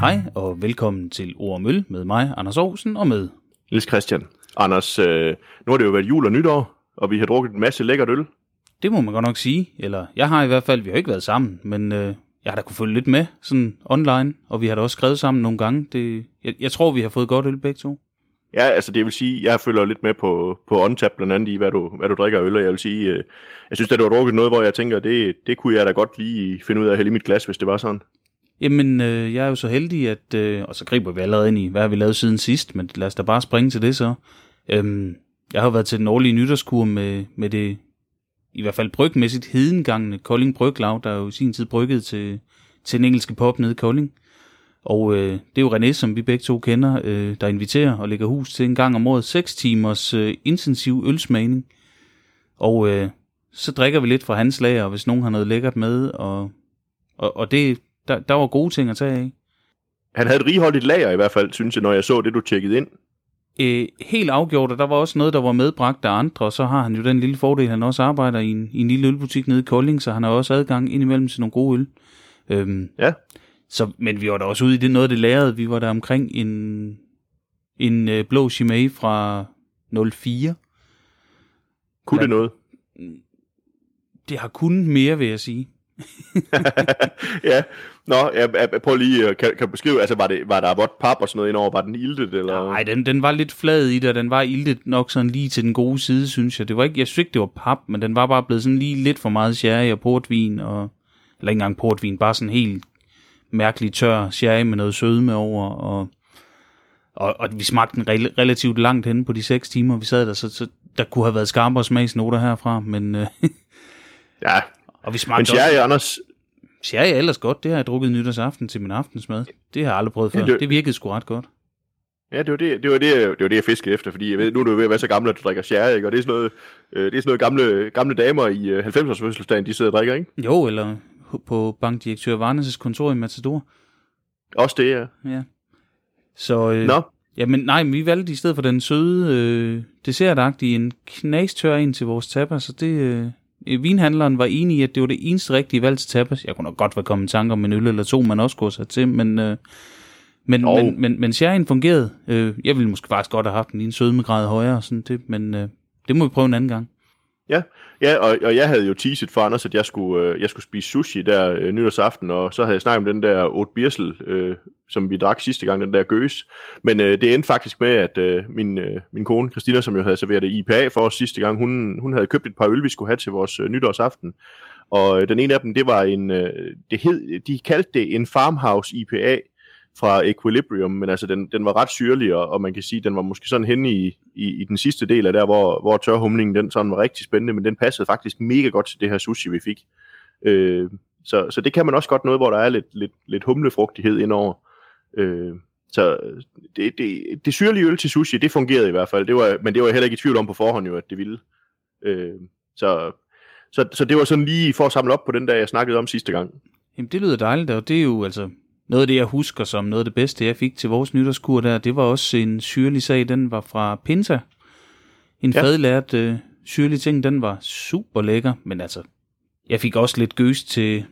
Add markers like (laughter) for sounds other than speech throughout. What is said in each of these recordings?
Hej og velkommen til Ord Møl med mig, Anders Aarhusen, og med... Niels Christian. Anders, øh, nu har det jo været jul og nytår, og vi har drukket en masse lækkert øl. Det må man godt nok sige. Eller jeg har i hvert fald, vi har ikke været sammen, men øh, jeg har da kunne følge lidt med sådan online, og vi har da også skrevet sammen nogle gange. Det, jeg, jeg tror, vi har fået godt øl begge to. Ja, altså det vil sige, jeg følger lidt med på, på OnTap blandt andet i, hvad du, hvad du drikker af øl, og jeg vil sige, øh, jeg synes, at du har drukket noget, hvor jeg tænker, det, det kunne jeg da godt lige finde ud af at hælde i mit glas, hvis det var sådan. Jamen, øh, jeg er jo så heldig, at... Øh, og så griber vi allerede ind i, hvad har vi lavet siden sidst, men lad os da bare springe til det så. Øhm, jeg har været til den årlige nytårskur med, med det, i hvert fald brygmæssigt, hedengangende Kolding Bryglav, der jo i sin tid bryggede til, til den engelske pop nede i Kolding. Og øh, det er jo René, som vi begge to kender, øh, der inviterer og lægger hus til en gang om året 6 timers øh, intensiv ølsmagning. Og øh, så drikker vi lidt fra hans lager, hvis nogen har noget lækkert med, og, og, og det, der, der var gode ting at tage af. Han havde et righoldigt lager i hvert fald, synes jeg, når jeg så det, du tjekkede ind. Øh, helt afgjort, og der var også noget, der var medbragt af andre, og så har han jo den lille fordel, at han også arbejder i en, i en lille ølbutik nede i Kolding, så han har også adgang indimellem til nogle gode øl. Øhm, Ja, så, men vi var da også ude i det noget af det lærede. Vi var der omkring en, en øh, blå Chimay fra 04. kunne det noget? Det har kun mere, vil jeg sige. (laughs) ja, nå, jeg, jeg, prøv lige, øh, kan, kan beskrive, altså var, det, var der vådt pap og sådan noget indover, var den iltet, eller? Nej, den, den var lidt flad i det, og den var iltet nok sådan lige til den gode side, synes jeg. Det var ikke, jeg synes ikke, det var pap, men den var bare blevet sådan lige lidt for meget sherry og portvin, og, eller ikke engang portvin, bare sådan helt mærkelig tør sherry med noget sødme over, og, og, og vi smagte den rel- relativt langt hen på de seks timer, vi sad der, så, så der kunne have været skarpere smagsnoter herfra, men, øh, (laughs) Ja, og vi men smagte Sherry, også, Anders, sherry er ellers godt, det har jeg drukket nytårsaften til min aftensmad. Det har jeg aldrig prøvet før, det, det- virkede sgu ret godt. Ja, det var det, det, var det, det, var det jeg fiskede efter, fordi jeg ved, nu er du ved at være så gammel, at du drikker sherry, ikke? og det er sådan noget, øh, det er sådan noget gamle, gamle damer i øh, 90-års fødselsdagen, de sidder og drikker, ikke? Jo, eller på bankdirektør Varnes' kontor i Matador. Også det, ja. Ja. Så, øh, Nå, jamen nej, men vi valgte i stedet for den søde øh, dessertagtige en knastør ind til vores tapas, så det, øh, vinhandleren var enig i, at det var det eneste rigtige valg til tapas. Jeg kunne nok godt være kommet i tanke om en øl eller to, man også kunne have til, men, øh, men, Jo. men, men, men sherryen fungerede. Øh, jeg ville måske faktisk godt have haft den lige en sødmegrad højere, sådan det, men øh, det må vi prøve en anden gang ja, ja og, og jeg havde jo teaset for Anders, at jeg skulle, øh, jeg skulle spise sushi der øh, nytårsaften, og så havde jeg snakket om den der oat birsel, øh, som vi drak sidste gang, den der gøs. Men øh, det endte faktisk med, at øh, min, øh, min kone, Christina, som jo havde serveret det IPA for os sidste gang, hun, hun havde købt et par øl, vi skulle have til vores øh, nytårsaften. Og øh, den ene af dem, det var en, øh, det hed, de kaldte det en farmhouse IPA fra Equilibrium, men altså den, den var ret syrlig, og, og man kan sige, den var måske sådan henne i, i, i den sidste del af der, hvor, hvor tørhumlingen den sådan var rigtig spændende, men den passede faktisk mega godt til det her sushi, vi fik. Øh, så, så det kan man også godt noget, hvor der er lidt, lidt, lidt humlefrugtighed indover. Øh, så det, det, det syrlige øl til sushi, det fungerede i hvert fald, det var, men det var jeg heller ikke i tvivl om på forhånd jo, at det ville. Øh, så, så, så det var sådan lige for at samle op på den der, jeg snakkede om sidste gang. Jamen, det lyder dejligt, og det er jo altså noget af det, jeg husker som noget af det bedste, jeg fik til vores nytårskur der. Det var også en syrlig sag, den var fra Pinta. En ja. Fadlært øh, syrlig ting, den var super lækker, men altså, jeg fik også lidt gøs til,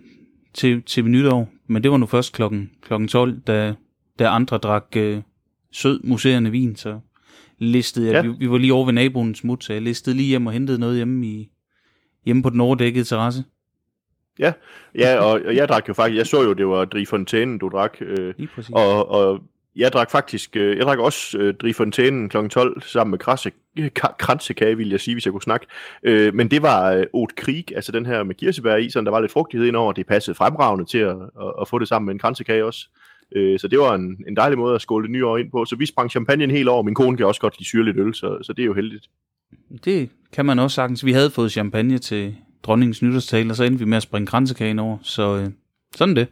til, til nytår, men det var nu først klokken, klokken 12, da, da andre drak øh, sød museerne vin, så listede jeg. Ja. vi, vi var lige over ved naboens smut, så jeg listede lige hjem og hentede noget hjemme, i, hjemme på den overdækkede terrasse. Ja, ja og, og jeg drak jo faktisk, jeg så jo, det var Drifontainen, du drak, øh, Lige præcis. og, og jeg drak faktisk, øh, jeg drak også øh, Drifontainen kl. 12 sammen med krasse, ka- kransekage, vil jeg sige, hvis jeg kunne snakke. Øh, men det var øh, Oat Krieg, altså den her med kirsebær i, sådan der var lidt frugtighed indover, det passede fremragende til at, at, at få det sammen med en kransekage også. Øh, så det var en, en dejlig måde at skåle det nye år ind på. Så vi sprang champagne helt over. Min kone kan også godt lide syrligt øl, så, så det er jo heldigt. Det kan man også sagtens. Vi havde fået champagne til dronningens nytårstale, og så endte vi med at springe kransekagen over. Så øh, sådan det.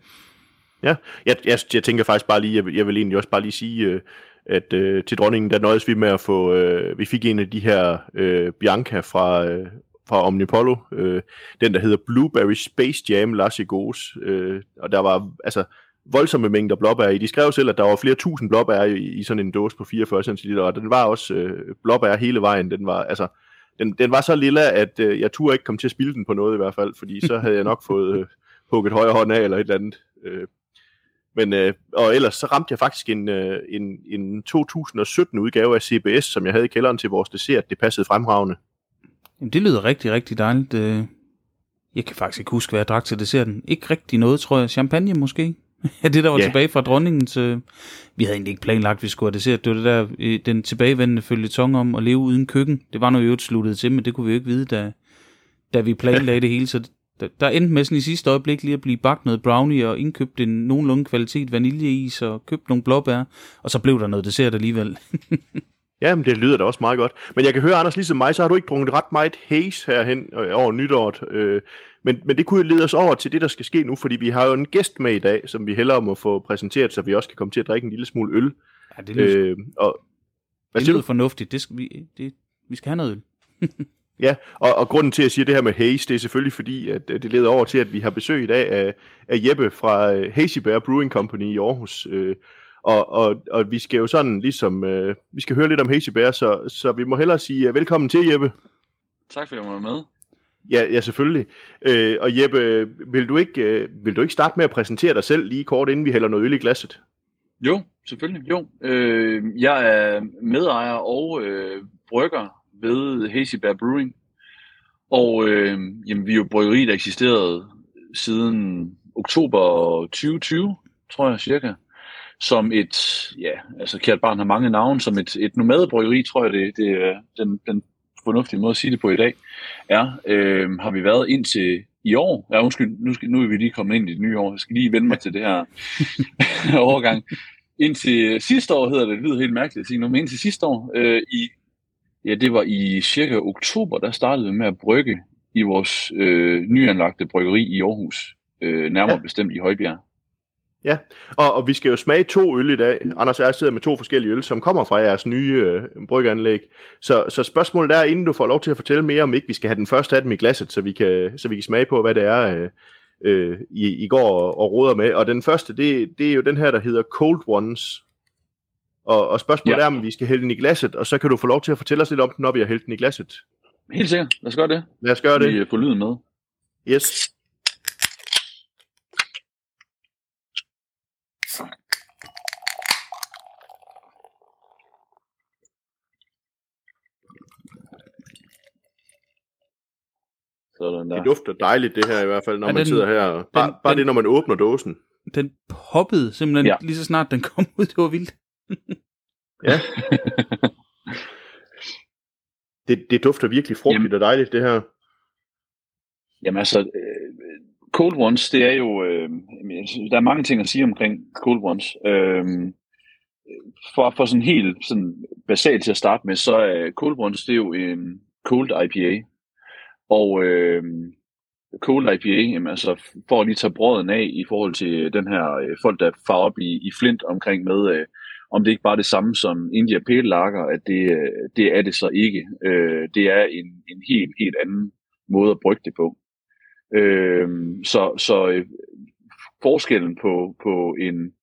Ja, jeg, jeg, jeg tænker faktisk bare lige, jeg, vil- jeg vil egentlig også bare lige sige, øh, at øh, til dronningen, der nøjes vi med at få, øh, vi fik en af de her øh, Bianca fra, øh, fra Omnipollo, øh, den der hedder Blueberry Space Jam Lassie Goes, øh, og der var altså voldsomme mængder blåbær i. De skrev selv, at der var flere tusind blåbær i, i sådan en dåse på 44 cm, og den var også øh, blåbær hele vejen. Den var, altså, den, den var så lille, at øh, jeg turde ikke komme til at spille den på noget i hvert fald, fordi så havde jeg nok (laughs) fået øh, hugget højre hånd af eller et eller andet. Øh, Men, øh, og ellers så ramte jeg faktisk en, øh, en, en 2017 udgave af CBS, som jeg havde i kælderen til vores dessert. Det passede fremragende. Jamen, det lyder rigtig, rigtig dejligt. Øh, jeg kan faktisk ikke huske, hvad jeg drak til desserten. Ikke rigtig noget, tror jeg. Champagne måske? Ja, (laughs) det der var Ja. tilbage fra dronningens... Øh, vi havde egentlig ikke planlagt, at vi skulle have dessert. Det var det der, øh, den tilbagevendende følgetong om at leve uden køkken. Det var nu jo sluttet til, men det kunne vi jo ikke vide, da, da vi planlagde det hele. Så der, der endte med sådan i sidste øjeblik lige at blive bagt noget brownie og indkøbt en nogenlunde kvalitet vaniljeis og købt nogle blåbær. Og så blev der noget dessert alligevel. (laughs) Ja, men det lyder da også meget godt. Men jeg kan høre, Anders, ligesom mig, så har du ikke drukket ret meget haze herhen øh, over nytåret. Øh, men, men det kunne jo lede os over til det, der skal ske nu, fordi vi har jo en gæst med i dag, som vi hellere må få præsenteret, så vi også kan komme til at drikke en lille smule øl. Ja, det lyder, øh, Øh, og, hvad det lyder du? fornuftigt. Det skal vi, det, vi skal have noget øl. (laughs) Ja, og, og grunden til, at jeg siger det her med haze, det er selvfølgelig fordi, at øh, det leder over til, at vi har besøg i dag af, af Jeppe fra øh, Hazy Bear Brewing Company i Aarhus. Øh, og, og, og vi skal jo sådan ligesom, øh, vi skal høre lidt om Hazy Bear, så, så vi må hellere sige uh, velkommen til, Jeppe. Tak fordi jeg var med. Ja, ja selvfølgelig. Øh, og Jeppe, vil du, ikke, øh, vil du ikke starte med at præsentere dig selv lige kort, inden vi hælder noget øl i glasset? Jo, selvfølgelig. Jo. Øh, jeg er medejer og øh, brygger ved Hazy Bear Brewing. Og øh, jamen, vi er jo bryggeri, der eksisterede siden oktober 2020, tror jeg cirka. Som et, ja, altså kært barn har mange navne, som et, et nomadebryggeri, tror jeg, det, det er den, den fornuftige måde at sige det på i dag, er, øh, har vi været indtil i år. Ja, undskyld, nu, skal, nu er vi lige kommet ind i det nye år. Jeg skal lige vende mig til det her (laughs) overgang. Indtil sidste år hedder det, det lyder helt mærkeligt at sige nu, men indtil sidste år, øh, i, ja, det var i cirka oktober, der startede vi med at brygge i vores øh, nyanlagte bryggeri i Aarhus, øh, nærmere Ja. bestemt i Højbjerg. Og, og vi skal jo smage to øl i dag. Anders og jeg sidder med to forskellige øl, som kommer fra jeres nye øh, bryggeanlæg. Så, så spørgsmålet er, inden du får lov til at fortælle mere, om ikke vi skal have den første af dem i glasset, så vi kan, så vi kan smage på, hvad det er, øh, øh, I, I går og, og råder med. Og den første, det, det er jo den her, der hedder Cold Ones. Og, og spørgsmålet ja. Ja. er, om vi skal hælde den i glasset, og så kan du få lov til at fortælle os lidt om den, når vi har hældt den i glasset. Helt sikkert. Lad os gøre det. Lad os gøre det. Vi får lyden med. Yes. Sådan der. Det dufter dejligt det her i hvert fald, når Ja, man den- sidder her. og- Bare, den- bare den- det, når man åbner dåsen. Den poppede simpelthen ja. Lige så snart den kom ud. Det var vildt. Ja. (laughs) Det, det dufter virkelig frugtigt Jamen. og dejligt, det her. Jamen altså, øh, Cold Ones, det er jo, øh, der er mange ting at sige omkring Cold Ones. Øh, for, for sådan helt sådan basalt til at starte med, så er Cold Ones, det er jo en Cold IPA. Og øh, Cold IPA, jamen altså, for at lige tage brøden af i forhold til øh, den her øh, folk, der far op i, i flint omkring med, øh, om det ikke bare er det samme som India Pale Lager, at det, øh, det er det så ikke. Øh, det er en, en helt, helt anden måde at brygge det på. Øh, så så øh, forskellen på, på en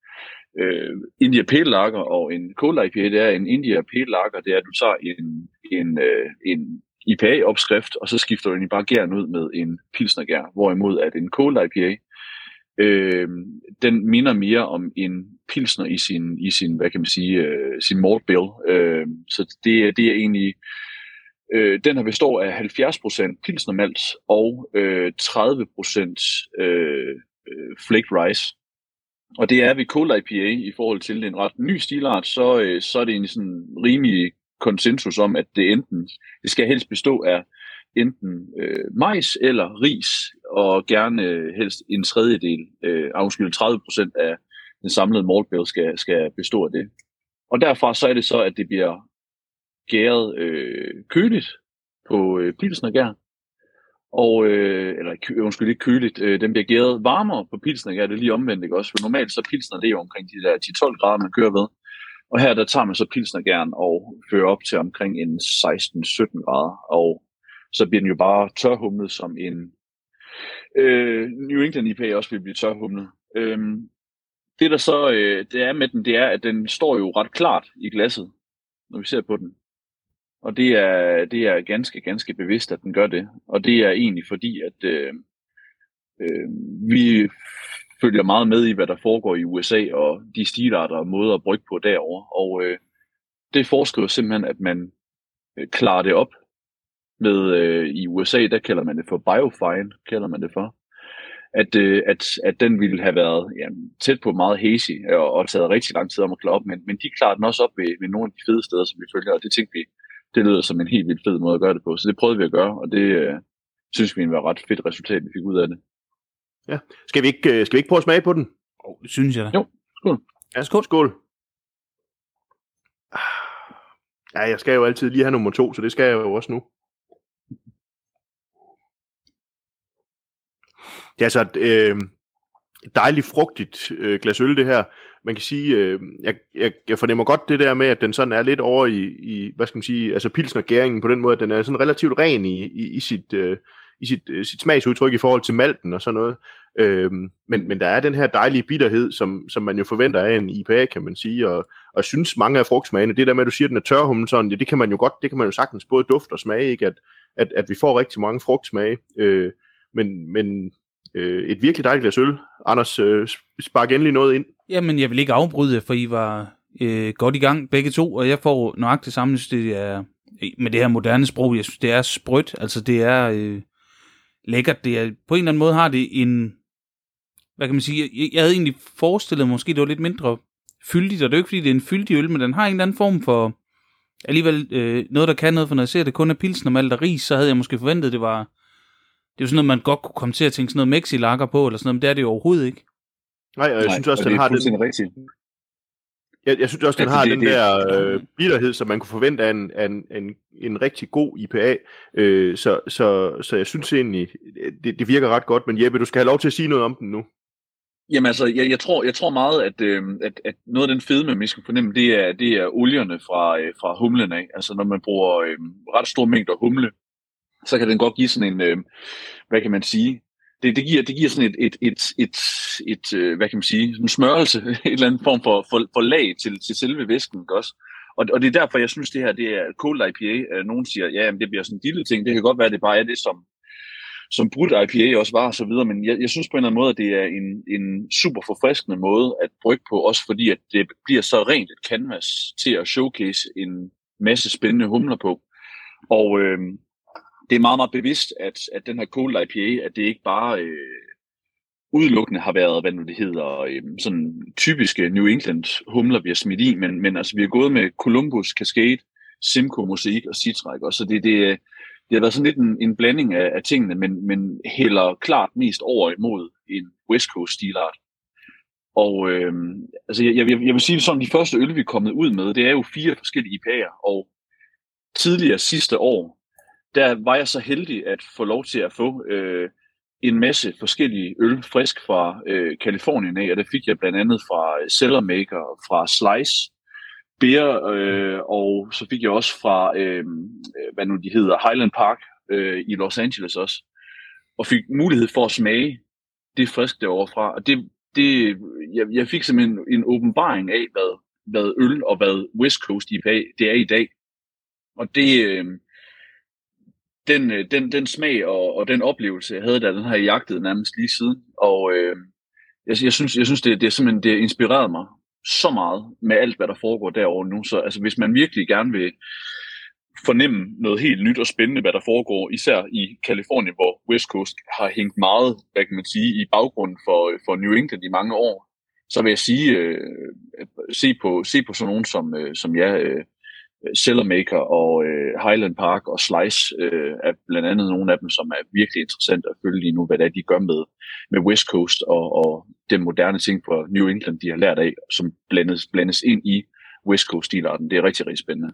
øh, India Pale Lager og en Cold IPA, det er en India Pale Lager, det er, at du tager en, en, øh, en IPA-opskrift, og så skifter du egentlig bare gæren ud med en pilsnergær, hvorimod at en Cold IPA, øh, den minder mere om en pilsner i sin, i sin hvad kan man sige, øh, sin malt bill. Øh, så det, det er egentlig, øh, den her består af 70% pilsnermalt og øh, 30% øh, øh, flaked rice. Og det er ved Cold IPA i forhold til en ret ny stilart, så, øh, så er det en sådan rimelig konsensus om, at det enten, det skal helst bestå af enten øh, majs eller ris, og gerne øh, helst en tredjedel, øh, afskyld 30 procent af den samlede maltbill skal, skal bestå af det. Og derfra så er det så, at det bliver gæret øh, køligt på øh, pilsnergær, og, øh, eller undskyld, ikke køligt, øh, den bliver gæret varmere på pilsnergær, det er lige omvendt, ikke også? For normalt så pilsner, det er jo omkring de der 10-12 grader, man kører ved. Og her der tager man så pilsnergæren og fører op til omkring en 16-17 grader, og så bliver den jo bare tørhumlet som en øh, New England IPA også vil blive tørhumlet. Øhm, det der så øh, det er med den, det er, at den står jo ret klart i glasset, når vi ser på den. Og det er, det er ganske, ganske bevidst, at den gør det. Og det er egentlig fordi, at øh, øh, vi følger meget med i, hvad der foregår i USA, og de stilarter og måder at brygge på derovre. Og øh, det foreskriver simpelthen, at man øh, klarer det op med, øh, i USA, der kalder man det for biofine, kalder man det for at, øh, at, at den ville have været jamen, tæt på meget hazy og, og taget rigtig lang tid om at klare op, men, men de klarer den også op ved, ved nogle af de fede steder, som vi følger, og det tænkte vi, det lyder som en helt vildt fed måde at gøre det på, så det prøvede vi at gøre, og det øh, synes vi var et ret fedt resultat, vi fik ud af det. Ja. Skal vi ikke, øh, skal vi ikke prøve at smage på den? Oh, det synes jeg da. Jo, skål. Ja, skål. Skål. Ja, jeg skal jo altid lige have nummer to, så det skal jeg jo også nu. Det er altså et øh, dejligt frugtigt øh, glas øl, det her. Man kan sige, øh, jeg, jeg, jeg fornemmer godt det der med, at den sådan er lidt over i, i hvad skal man sige, altså pilsnergæringen på den måde, at den er sådan relativt ren i, i, i sit, øh, i sit, øh, sit smagsudtryk i forhold til malten og sådan noget. Øhm, men, men der er den her dejlige bitterhed, som, som man jo forventer af en IPA, kan man sige, og, og jeg synes mange af frugtsmagene, det der med, at du siger, at den er tørhummen sådan, ja, det kan man jo godt, det kan man jo sagtens både duft og smage, ikke? At, at, at vi får rigtig mange frugtsmage, øh, men, men øh, et virkelig dejligt glas øl. Anders, øh, spark endelig noget ind. Jamen, jeg vil ikke afbryde for I var øh, godt i gang begge to, og jeg får nøjagtigt samme, det er, med det her moderne sprog, jeg synes, det er sprødt, altså det er øh, lækkert, det er, på en eller anden måde har det en, hvad kan man sige, jeg, jeg havde egentlig forestillet måske, det var lidt mindre fyldigt, og det er jo ikke, fordi det er en fyldig øl, men den har en eller anden form for, alligevel øh, noget, der kan noget, for når jeg ser det kun er pilsen og malt og ris, så havde jeg måske forventet, det var det er jo sådan noget, man godt kunne komme til at tænke sådan noget mexi-lager på, eller sådan noget, men det er det jo overhovedet ikke. Nej, og jeg Nej, synes også, den har den... Rigtigt. Jeg, jeg synes også, den har det, den det, der øh, bitterhed, som man kunne forvente af en, af en, en, en rigtig god IPA. Øh, så, så, så jeg synes egentlig, det, det virker ret godt. Men Jeppe, du skal have lov til at sige noget om den nu. Jamen altså, jeg, jeg, tror, jeg tror meget, at, øh, at, at noget af den fedme, man skal fornemme, det er, det er olierne fra, øh, fra humlen af. Altså når man bruger øh, ret store mængder humle, så kan den godt give sådan en, øh, hvad kan man sige, det, det, giver, det giver sådan et, et, et, et, et øh, hvad kan man sige, en smørelse, (laughs) et eller andet form for, for, for lag til, til selve væsken, også? Og, og det er derfor, jeg synes, det her det er cold IPA. Nogen siger, ja, det bliver sådan en lille ting. Det kan godt være, det bare er det, som, som brudt IPA også var, og så videre. Men jeg, jeg synes på en eller anden måde, at det er en, en super forfriskende måde at brygge på, også fordi, at det bliver så rent et canvas til at showcase en masse spændende humler på. Og, øh, det er meget, meget bevidst, at, at den her cold IPA, at det ikke bare øh, udelukkende har været, hvad nu det hedder, øh, sådan typiske New England humler, vi har smidt i, men, men altså vi har gået med Columbus, Cascade, Simcoe, Mosaic og Citrak, og så det, det, det har været sådan lidt en, en blanding af, af tingene, men, men hælder klart mest over imod en West Coast stilart. Og øh, altså jeg, jeg, jeg vil sige sådan, de første øl, vi er kommet ud med, det er jo fire forskellige IPA'er, og tidligere sidste år, der var jeg så heldig at få lov til at få øh, en masse forskellige øl frisk fra øh, Kalifornien af, og det fik jeg blandt andet fra øh, Cellar Maker, fra Slice Beer, øh, og så fik jeg også fra, øh, hvad nu de hedder, Highland Park øh, i Los Angeles også, og fik mulighed for at smage det frisk derovre fra, og det, det jeg, jeg fik simpelthen en åbenbaring af, hvad, hvad øl og hvad West Coast IPA det er i dag. Og det, øh, den, øh, den, den smag og, og den oplevelse, jeg havde, da den har jeg jagtet nærmest lige siden. Og øh, jeg, jeg synes, jeg synes det, det er simpelthen, det inspireret mig så meget med alt, hvad der foregår derovre nu. Så altså, hvis man virkelig gerne vil fornemme noget helt nyt og spændende, hvad der foregår, især i Kalifornien, hvor West Coast har hængt meget, hvad kan man sige, i baggrunden for, øh, for New England i mange år, så vil jeg sige, øh, se, på, se på sådan nogen som, øh, som jeg, øh, Øh, Maker og øh, Highland Park og Slice øh, er blandt andet nogle af dem, som er virkelig interessant at følge lige nu, hvad det er, de gør med, med West Coast og, og den moderne ting fra New England, de har lært af, som blandes, blandes ind i West Coast-stilarten. Det er rigtig, rigtig spændende.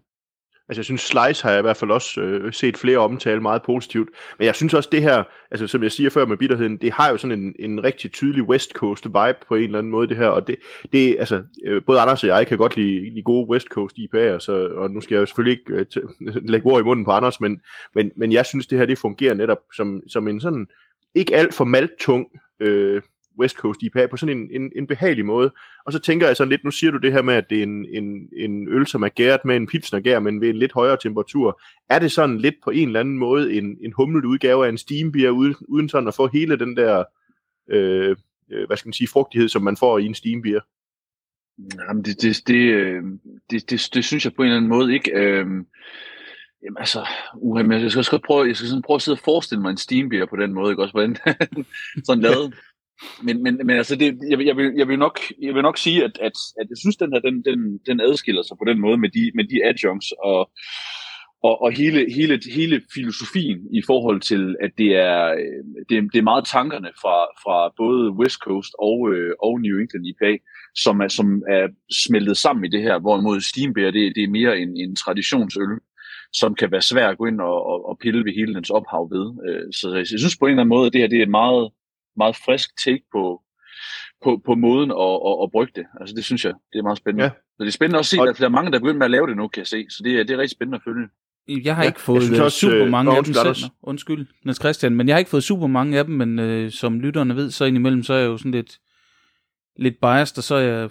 Altså jeg synes, Slice har jeg i hvert fald også øh, set flere omtale meget positivt. Men jeg synes også det her, altså som jeg siger før med bitterheden, det har jo sådan en, en rigtig tydelig West Coast vibe på en eller anden måde det her. Og det, det altså, øh, både Anders og jeg kan godt lide, lide gode West Coast IPA'er, så, og nu skal jeg jo selvfølgelig ikke øh, (laughs) lægge ord i munden på Anders, men, men, men jeg synes det her, det fungerer netop som, som en sådan, ikke alt for malttung øh, West Coast IPA på sådan en, en, en behagelig måde. Og så tænker jeg sådan lidt, nu siger du det her med, at det er en, en, en øl, som er gæret med en pilsnergær, men ved en lidt højere temperatur. Er det sådan lidt på en eller anden måde en, en humlet udgave af en steambier, uden, uden sådan at få hele den der, øh, øh, hvad skal man sige, frugtighed, som man får i en steambier. Jamen, det, det, det, øh, det, det, det synes jeg på en eller anden måde ikke. Øh... jamen altså, uh, men jeg skal, skal prøve, jeg skal sådan prøve at sidde og forestille mig en steambier på den måde, ikke også? Hvordan (laughs) sådan lavet. Men, men, men altså, det, jeg, jeg, vil, jeg, vil nok, jeg vil nok sige, at, at, at jeg synes, den her, den, den, den adskiller sig på den måde med de, med de adjuncts og, og, og hele, hele, hele filosofien i forhold til, at det er, øh, det, det er meget tankerne fra, fra både West Coast og, øh, og New England IPA, som er, som er smeltet sammen i det her, hvorimod Steambeer, det, det er mere en, en traditionsøl, som kan være svær at gå ind og, og, og pille ved hele dens ophav ved. Øh, så jeg synes på en eller anden måde, at det her det er et meget, meget frisk take på, på, på måden at, at, at brygge det. Altså det synes jeg, det er meget spændende. Ja. Så det er spændende også at se, og... at der er mange, der er begyndt med at lave det nu, kan jeg se. Så det er, det er rigtig spændende at følge. Jeg har ja, ikke fået øh, også, super mange øh, af dem selv. Undskyld, Niels Christian, men jeg har ikke fået super mange af dem, men øh, som lytterne ved, så indimellem, så er jeg jo sådan lidt, lidt biased, og så er jeg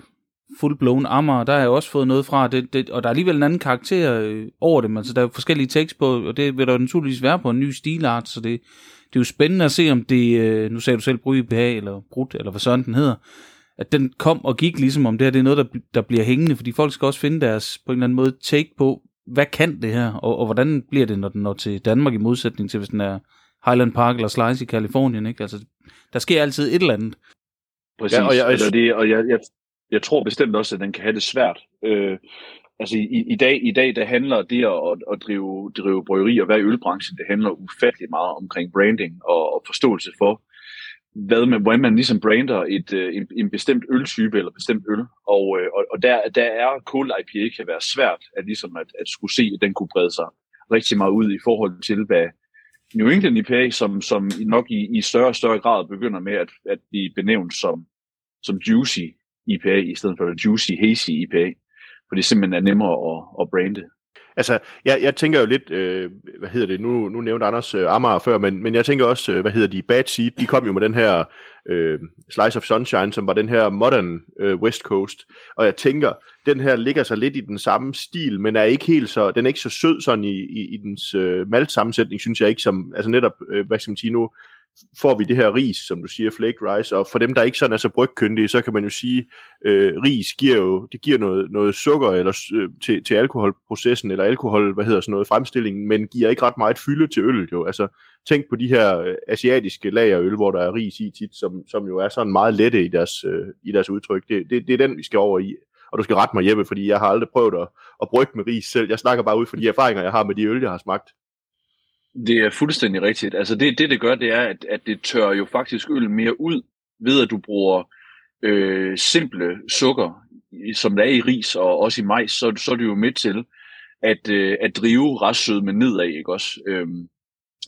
full-blown ammer, der har jeg også fået noget fra, det, det, og der er alligevel en anden karakter øh, over det, altså der er forskellige takes på, og det vil der naturligvis være på en ny stilart, så det, det er jo spændende at se, om det, øh, nu sagde du selv Bryge BH, eller Brut, eller hvad sådan den hedder, at den kom og gik ligesom om det her, det er noget, der, der bliver hængende, fordi folk skal også finde deres, på en eller anden måde, take på, hvad kan det her, og, og hvordan bliver det, når den når til Danmark i modsætning til, hvis den er Highland Park eller Slice i Kalifornien, ikke? Altså, der sker altid et eller andet. Præcis, ja, og, jeg, eller det, og jeg, jeg, jeg tror bestemt også, at den kan have det svært. Øh, altså i, i, dag, i dag, der handler det at, at drive, drive bryggeri og være i ølbranchen, det handler ufattelig meget omkring branding og, og forståelse for, hvad man, hvordan man ligesom brander et, øh, en, en bestemt øltype eller bestemt øl. Og, øh, og, og der, der er cold IPA kan være svært at, ligesom at, at skulle se, at den kunne brede sig rigtig meget ud i forhold til, hvad New England IPA, som, som nok i, i større og større grad begynder med at, at blive benævnt som, som juicy IPA, i stedet for juicy hazy IPA, for det simpelthen er nemmere at, at brande. Altså, jeg, jeg tænker jo lidt, øh, hvad hedder det, nu, nu nævnte Anders øh, Amager før, men, men jeg tænker også, øh, hvad hedder de, Bad Seed, de kom jo med den her øh, Slice of Sunshine, som var den her modern øh, West Coast, og jeg tænker, den her ligger sig lidt i den samme stil, men er ikke helt så, den er ikke så sød sådan i, i, i dens øh, malt-sammensætning, synes jeg ikke, som, altså netop, øh, hvad skal man sige nu, får vi det her ris, som du siger, flake rice, og for dem, der ikke sådan er så brygkyndige, så kan man jo sige, øh, ris giver jo, det giver noget, noget sukker eller, øh, til, til alkoholprocessen, eller alkohol, hvad hedder sådan noget, fremstillingen, men giver ikke ret meget fylde til øl jo. Altså, tænk på de her øh, asiatiske lagerøl, hvor der er ris i tit, som, som jo er sådan meget lette i deres, øh, i deres udtryk. Det, det, det er den, vi skal over i. Og du skal rette mig, Jeppe, fordi jeg har aldrig prøvet at, at brygge med ris selv. Jeg snakker bare ud fra de erfaringer, jeg har med de øl, jeg har smagt. Det er fuldstændig rigtigt. Altså det, det, det gør, det er, at, at det tør jo faktisk øl mere ud, ved at du bruger øh, simple sukker, som der er i ris og også i majs, så, så er det jo med til at, øh, at drive restsødme nedad, ikke også? Øhm,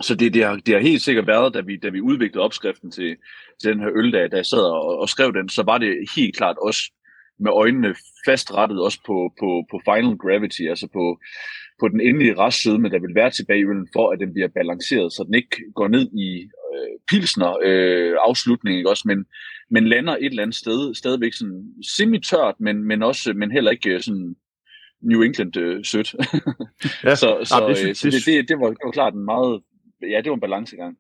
så det, det, har, det har helt sikkert været, da vi, da vi udviklede opskriften til, til den her øl, da, da jeg sad og, og skrev den, så var det helt klart også med øjnene fastrettet også på, på, på final gravity, altså på, på den endelige restsødme, der vil være tilbage i øllen, for at den bliver balanceret, så den ikke går ned i øh, pilsner øh, afslutning, ikke også, men, men lander et eller andet sted, stadigvæk sådan semi-tørt, men, men også, men heller ikke øh, sådan New England øh, sødt. (laughs) ja, så så, ja, det, synes, øh, så det, det, det, var, det var klart en meget, ja, det var en balancegang.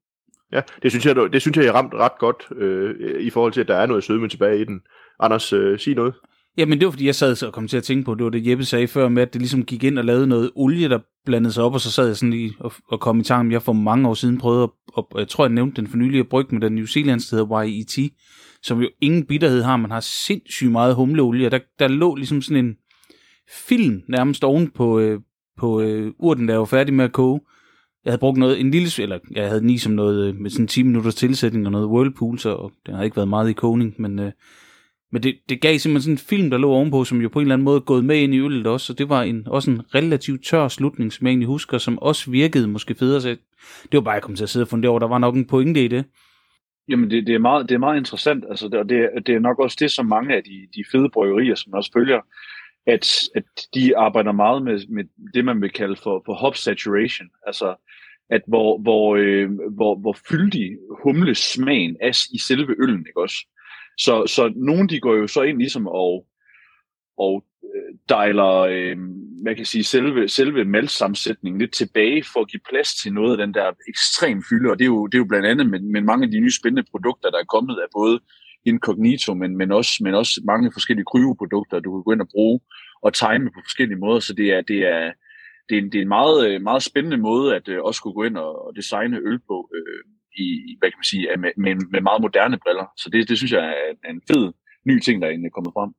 Ja, det synes jeg, det synes jeg, jeg ramt ret godt øh, i forhold til, at der er noget sødme tilbage i den. Anders, øh, sig noget. Jamen det var fordi, jeg sad og kom til at tænke på, det var det Jeppe sagde før med, at det ligesom gik ind og lavede noget olie, der blandede sig op, og så sad jeg sådan lige og, og kom i tanke, om, jeg for mange år siden prøvede at, og jeg tror, jeg nævnte den for nylig at brygge med den New Zealand, der hedder YET, som jo ingen bitterhed har, man har sindssygt meget humleolie, og der, der lå ligesom sådan en film nærmest oven på, øh, på øh, urten, der var færdig med at koge. Jeg havde brugt noget, en lille, eller jeg havde ni som noget, øh, med sådan 10 minutters tilsætning og noget whirlpool, så det har ikke været meget i kogning, men øh, men det, det gav simpelthen sådan en film, der lå ovenpå, som jo på en eller anden måde gået med ind i øllet også, så det var en, også en relativt tør slutning, som jeg egentlig husker, som også virkede måske federe. Så det var bare, jeg kom til at sidde og fundere over, der var nok en pointe i det. Jamen, det, det, er, meget, det er meget interessant, altså, det, og det, det er nok også det, som mange af de, de fede bryggerier, som også følger, at, at de arbejder meget med, med det, man vil kalde for, for hop saturation, altså at hvor, hvor, øh, hvor, hvor fyldig humlesmagen er i selve øllen, ikke også? Så, så nogen de går jo så ind ligesom og, og øh, dejler, øh, man kan sige, selve, selve maltsammensætningen lidt tilbage for at give plads til noget af den der ekstrem fylde, og det er jo, det er jo blandt andet med, med mange af de nye spændende produkter, der er kommet af både incognito, men, men, også, men også mange forskellige kryveprodukter, du kan gå ind og bruge og time på forskellige måder, så det er, det er, det er, en, det er en meget, øh, meget spændende måde at øh, også kunne gå ind og, og designe øl på Øh, i, hvad kan man sige, med, med, med meget moderne briller. Så det, det synes jeg er en fed ny ting, der er egentlig kommet frem.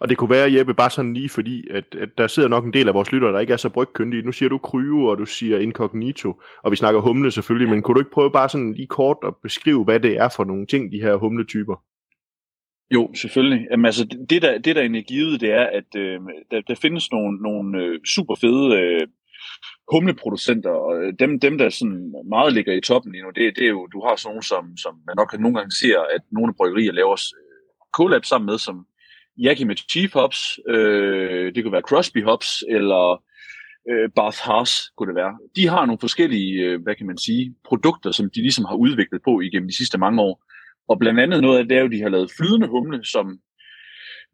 Og det kunne være, Jeppe, bare sådan lige fordi, at, at der sidder nok en del af vores lyttere, der ikke er så brygkyndige. Nu siger du kryve, og du siger incognito, og vi snakker humle selvfølgelig, men kunne du ikke prøve bare sådan lige kort at beskrive, hvad det er for nogle ting, de her humletyper? Jo, selvfølgelig. Jamen, altså, det, der, det, der er givet, det er, at øh, der, der findes nogle, nogle øh, super fede øh, humleproducenter, og øh, dem, dem, der sådan meget ligger i toppen lige nu, det, det er jo, du har sådan nogle, som, som man nok nogle gange ser, at nogle bryggerier laver øh, collab sammen med, som Yakima Chief Hops, øh, det kunne være Crosby Hops, eller øh, Bath Haas kunne det være. De har nogle forskellige, øh, hvad kan man sige, produkter, som de ligesom har udviklet på igennem de sidste mange år. Og blandt andet noget af det er jo, de har lavet flydende humle, som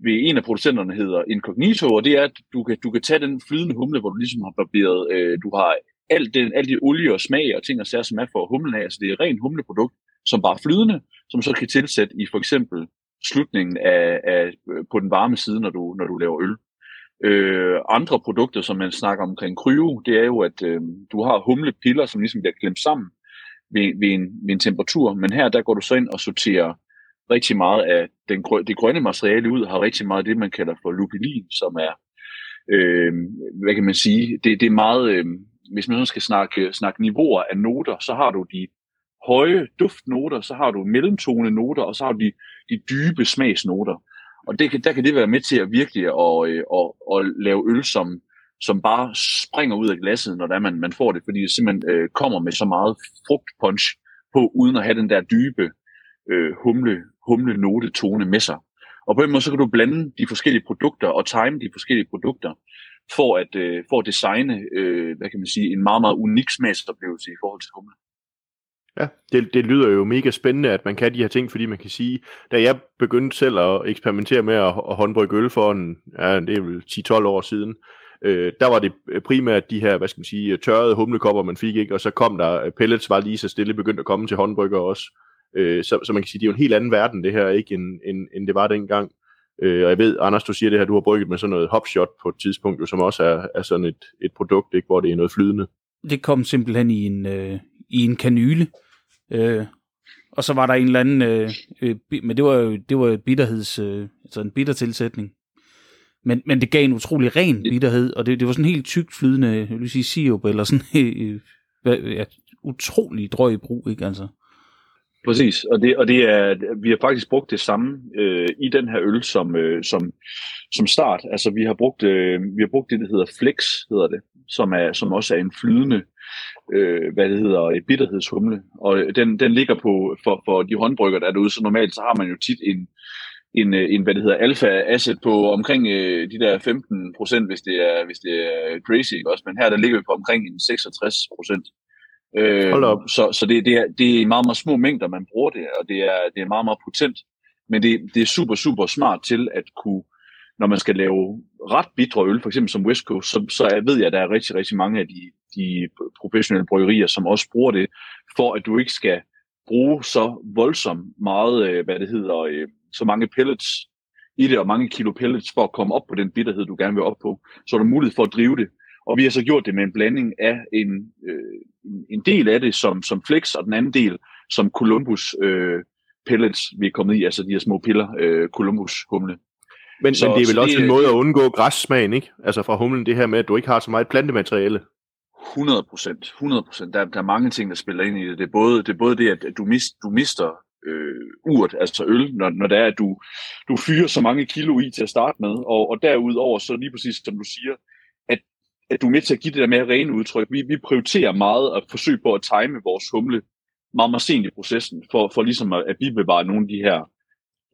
ved en af producenterne hedder Incognito, og det er, at du kan, du kan tage den flydende humle, hvor du ligesom har barberet, øh, du har alt den, alt de olie og smag og ting og sager, som er for humlen af. Altså det er ren humleprodukt, som bare er flydende, som så kan tilsætte i for eksempel slutningen af, af, øh, på den varme side, når du, når du laver øl. Øh, andre produkter, som man snakker omkring kryo, det er jo, at øh, du har humlepiller, som ligesom bliver klemt sammen ved, ved, en, ved en temperatur, men her der går du så ind og sorterer rigtig meget af den, det grønne materiale ud, har rigtig meget af det, man kalder for lupulin, som er, øh, hvad kan man sige, det, det er meget, øh, hvis man skal snakke, snakke niveauer af noter, så har du de høje duftnoter, så har du mellemtone noter, og så har du de, de dybe smagsnoter. Og det, der kan det være med til at virkelig at, at, at, at lave øl, som, som bare springer ud af glasset, når der man, man får det, fordi det simpelthen øh, kommer med så meget frugtpunch på, uden at have den der dybe øh, humle, humle note tone med sig. Og på den måde, så kan du blande de forskellige produkter og time de forskellige produkter, for at, øh, for at designe, øh, hvad kan man sige, en meget, meget unik smagsoplevelse i forhold til humle. Ja, det, det lyder jo mega spændende, at man kan de her ting, fordi man kan sige, da jeg begyndte selv at eksperimentere med at, at håndbrygge øl for en, ja, det er vel 10-12 år siden, øh, der var det primært de her, hvad skal man sige, tørrede humlekopper, man fik, ikke? og så kom der, øh, pellets var lige så stille begyndt at komme til håndbrygger også. Øh, så, så man kan sige, det er jo en helt anden verden, det her, ikke, end, end, end det var dengang. Øh, og jeg ved, Anders, du siger det her, du har brygget med sådan noget hopshot på et tidspunkt, jo, som også er, er sådan et, et produkt, ikke, hvor det er noget flydende. Det kom simpelthen i en, øh, i en kanyle, Øh, og så var der en eller anden, øh, øh, men det var jo det var bitterheds, øh, altså en bittertilsætning. Men, men det gav en utrolig ren bitterhed, og det, det var sådan helt tykt flydende, jeg vil sige sirup, eller sådan (laughs) øh, ja, utrolig drøg brug, ikke altså? Præcis, og det, og det er, vi har faktisk brugt det samme øh, i den her øl som, øh, som, som start. Altså vi har brugt, øh, vi har brugt det, der hedder Flex, hedder det, som, er, som også er en flydende øh, hvad det hedder, bitterhedshumle. Og øh, den, den ligger på, for, for de håndbrygger, der er derude, så normalt så har man jo tit en, en, øh, en hvad det hedder, alfa-asset på omkring øh, de der 15 procent, hvis det er, hvis det er crazy, ikke også? Men her der ligger vi på omkring en 66 procent. Øh, så så det, det, er, det er meget, meget små mængder, man bruger det, og det er, det er meget, meget potent. Men det, det er super, super smart til at kunne, når man skal lave ret bitre øl, for eksempel som West Coast, så, så ved jeg, at der er rigtig, rigtig mange af de, de professionelle bryggerier, som også bruger det, for at du ikke skal bruge så voldsomt meget, øh, hvad det hedder, øh, så mange pellets i det, og mange kilo pellets for at komme op på den bitterhed, du gerne vil op på. Så er der mulighed for at drive det. Og vi har så gjort det med en blanding af en, øh, en del af det som, som flex, og den anden del som Columbus øh, pellets, vi er kommet i, altså de her små piller, øh, Columbus humle. Men, så, men det er vel så også det, en måde at undgå græssmagen, ikke? Altså fra humlen, det her med, at du ikke har så meget plantemateriale. 100 procent. 100 procent. Der, der er mange ting, der spiller ind i det. Det er både det, er både det at du, mist, du mister øh, urt, altså øl, når, når det er, at du, du fyrer så mange kilo i til at starte med. Og, og derudover, så lige præcis som du siger, at, du er med til at give det der mere rene udtryk. Vi, vi prioriterer meget at forsøge på at time vores humle meget, meget sent i processen, for, for ligesom at, at bibevare nogle af de her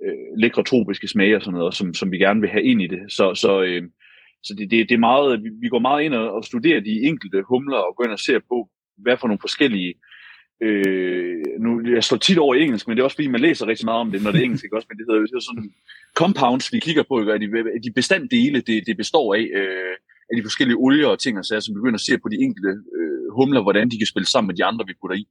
øh, lækre tropiske smage og sådan noget, som, som vi gerne vil have ind i det. Så, så, øh, så det, det, det er meget, vi, vi går meget ind og, og studerer de enkelte humler og går ind og ser på, hvad for nogle forskellige Øh, nu, jeg står tit over i engelsk, men det er også fordi, man læser rigtig meget om det, når det er engelsk, ikke også? Men det hedder, jo sådan compounds, vi kigger på, ikke? De, de bestanddele, det, det består af, øh, af de forskellige olier og ting og sager, som vi begynder at se på de enkelte øh, humler, hvordan de kan spille sammen med de andre, vi putter i.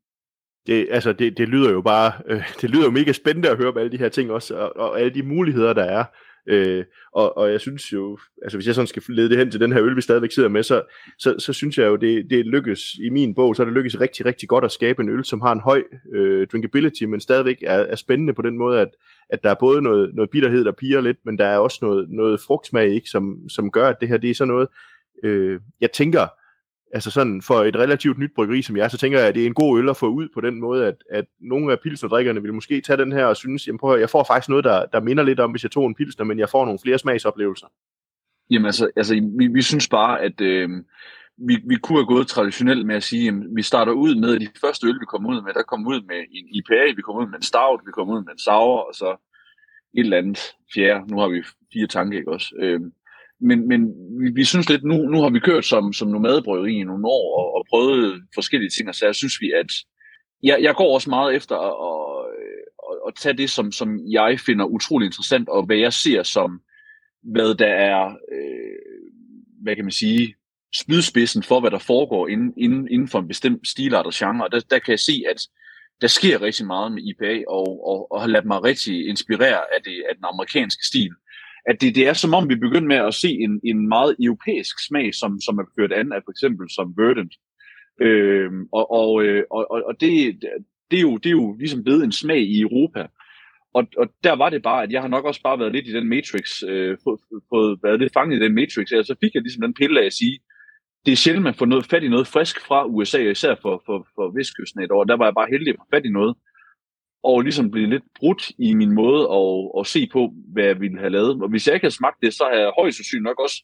det, altså det, det lyder jo bare, øh, det lyder jo mega spændende at høre om alle de her ting også, og, og alle de muligheder, der er. Øh, og, og jeg synes jo, altså hvis jeg sådan skal lede det hen til den her øl, vi stadigvæk sidder med, så, så, så synes jeg jo, det, det lykkes. I min bog, så er det lykkes rigtig, rigtig godt at skabe en øl, som har en høj øh, drinkability, men stadigvæk er, er spændende på den måde, at, at der er både noget, noget bitterhed, der piger lidt, men der er også noget, noget frugtsmag, ikke, som, som gør, at det her det er sådan noget, øh, jeg tænker, altså sådan for et relativt nyt bryggeri som jeg, så tænker jeg, at det er en god øl at få ud på den måde, at, at nogle af pilsnerdrikkerne vil måske tage den her og synes, jamen prøv at, jeg får faktisk noget, der, der minder lidt om, hvis jeg tog en pilsner, men jeg får nogle flere smagsoplevelser. Jamen altså, altså vi, vi synes bare, at øh, vi, vi kunne have gået traditionelt med at sige, at vi starter ud med de første øl, vi kommer ud med. Der kommer ud med en IPA, vi kommer ud med en stout, vi kommer ud med en sour, og så et eller andet fjerde. Nu har vi fire tanke, ikke også? Øh, men, men vi, vi synes lidt, nu, nu har vi kørt som, som nomadebryggeri i nogle år og, og prøvet forskellige ting, og så jeg synes vi, at jeg, jeg går også meget efter at, at, at tage det, som, som jeg finder utrolig interessant, og hvad jeg ser som, hvad der er, øh, hvad kan man sige, spydspidsen for, hvad der foregår inden, inden, inden for en bestemt stilart og genre. Og der, der kan jeg se, at der sker rigtig meget med IPA, og, og, og har ladet mig rigtig inspirere af, det, af den amerikanske stil at det, det er som om, vi begynder med at se en, en meget europæisk smag, som, som er ført an af for eksempel som Verdant. Øhm, og øh, og, og, og det, det, er jo, det er jo ligesom blevet en smag i Europa. Og, og der var det bare, at jeg har nok også bare været lidt i den Matrix, øh, fået været lidt fanget i den Matrix, og så fik jeg ligesom den pille af at sige, det er sjældent, man får noget fat i noget frisk fra USA, især for, for, for vestkysten et år. Der var jeg bare heldig at få fat i noget, og ligesom blive lidt brudt i min måde at, at se på, hvad jeg ville have lavet. Og hvis jeg ikke havde smagt det, så har jeg højst sandsynligt nok også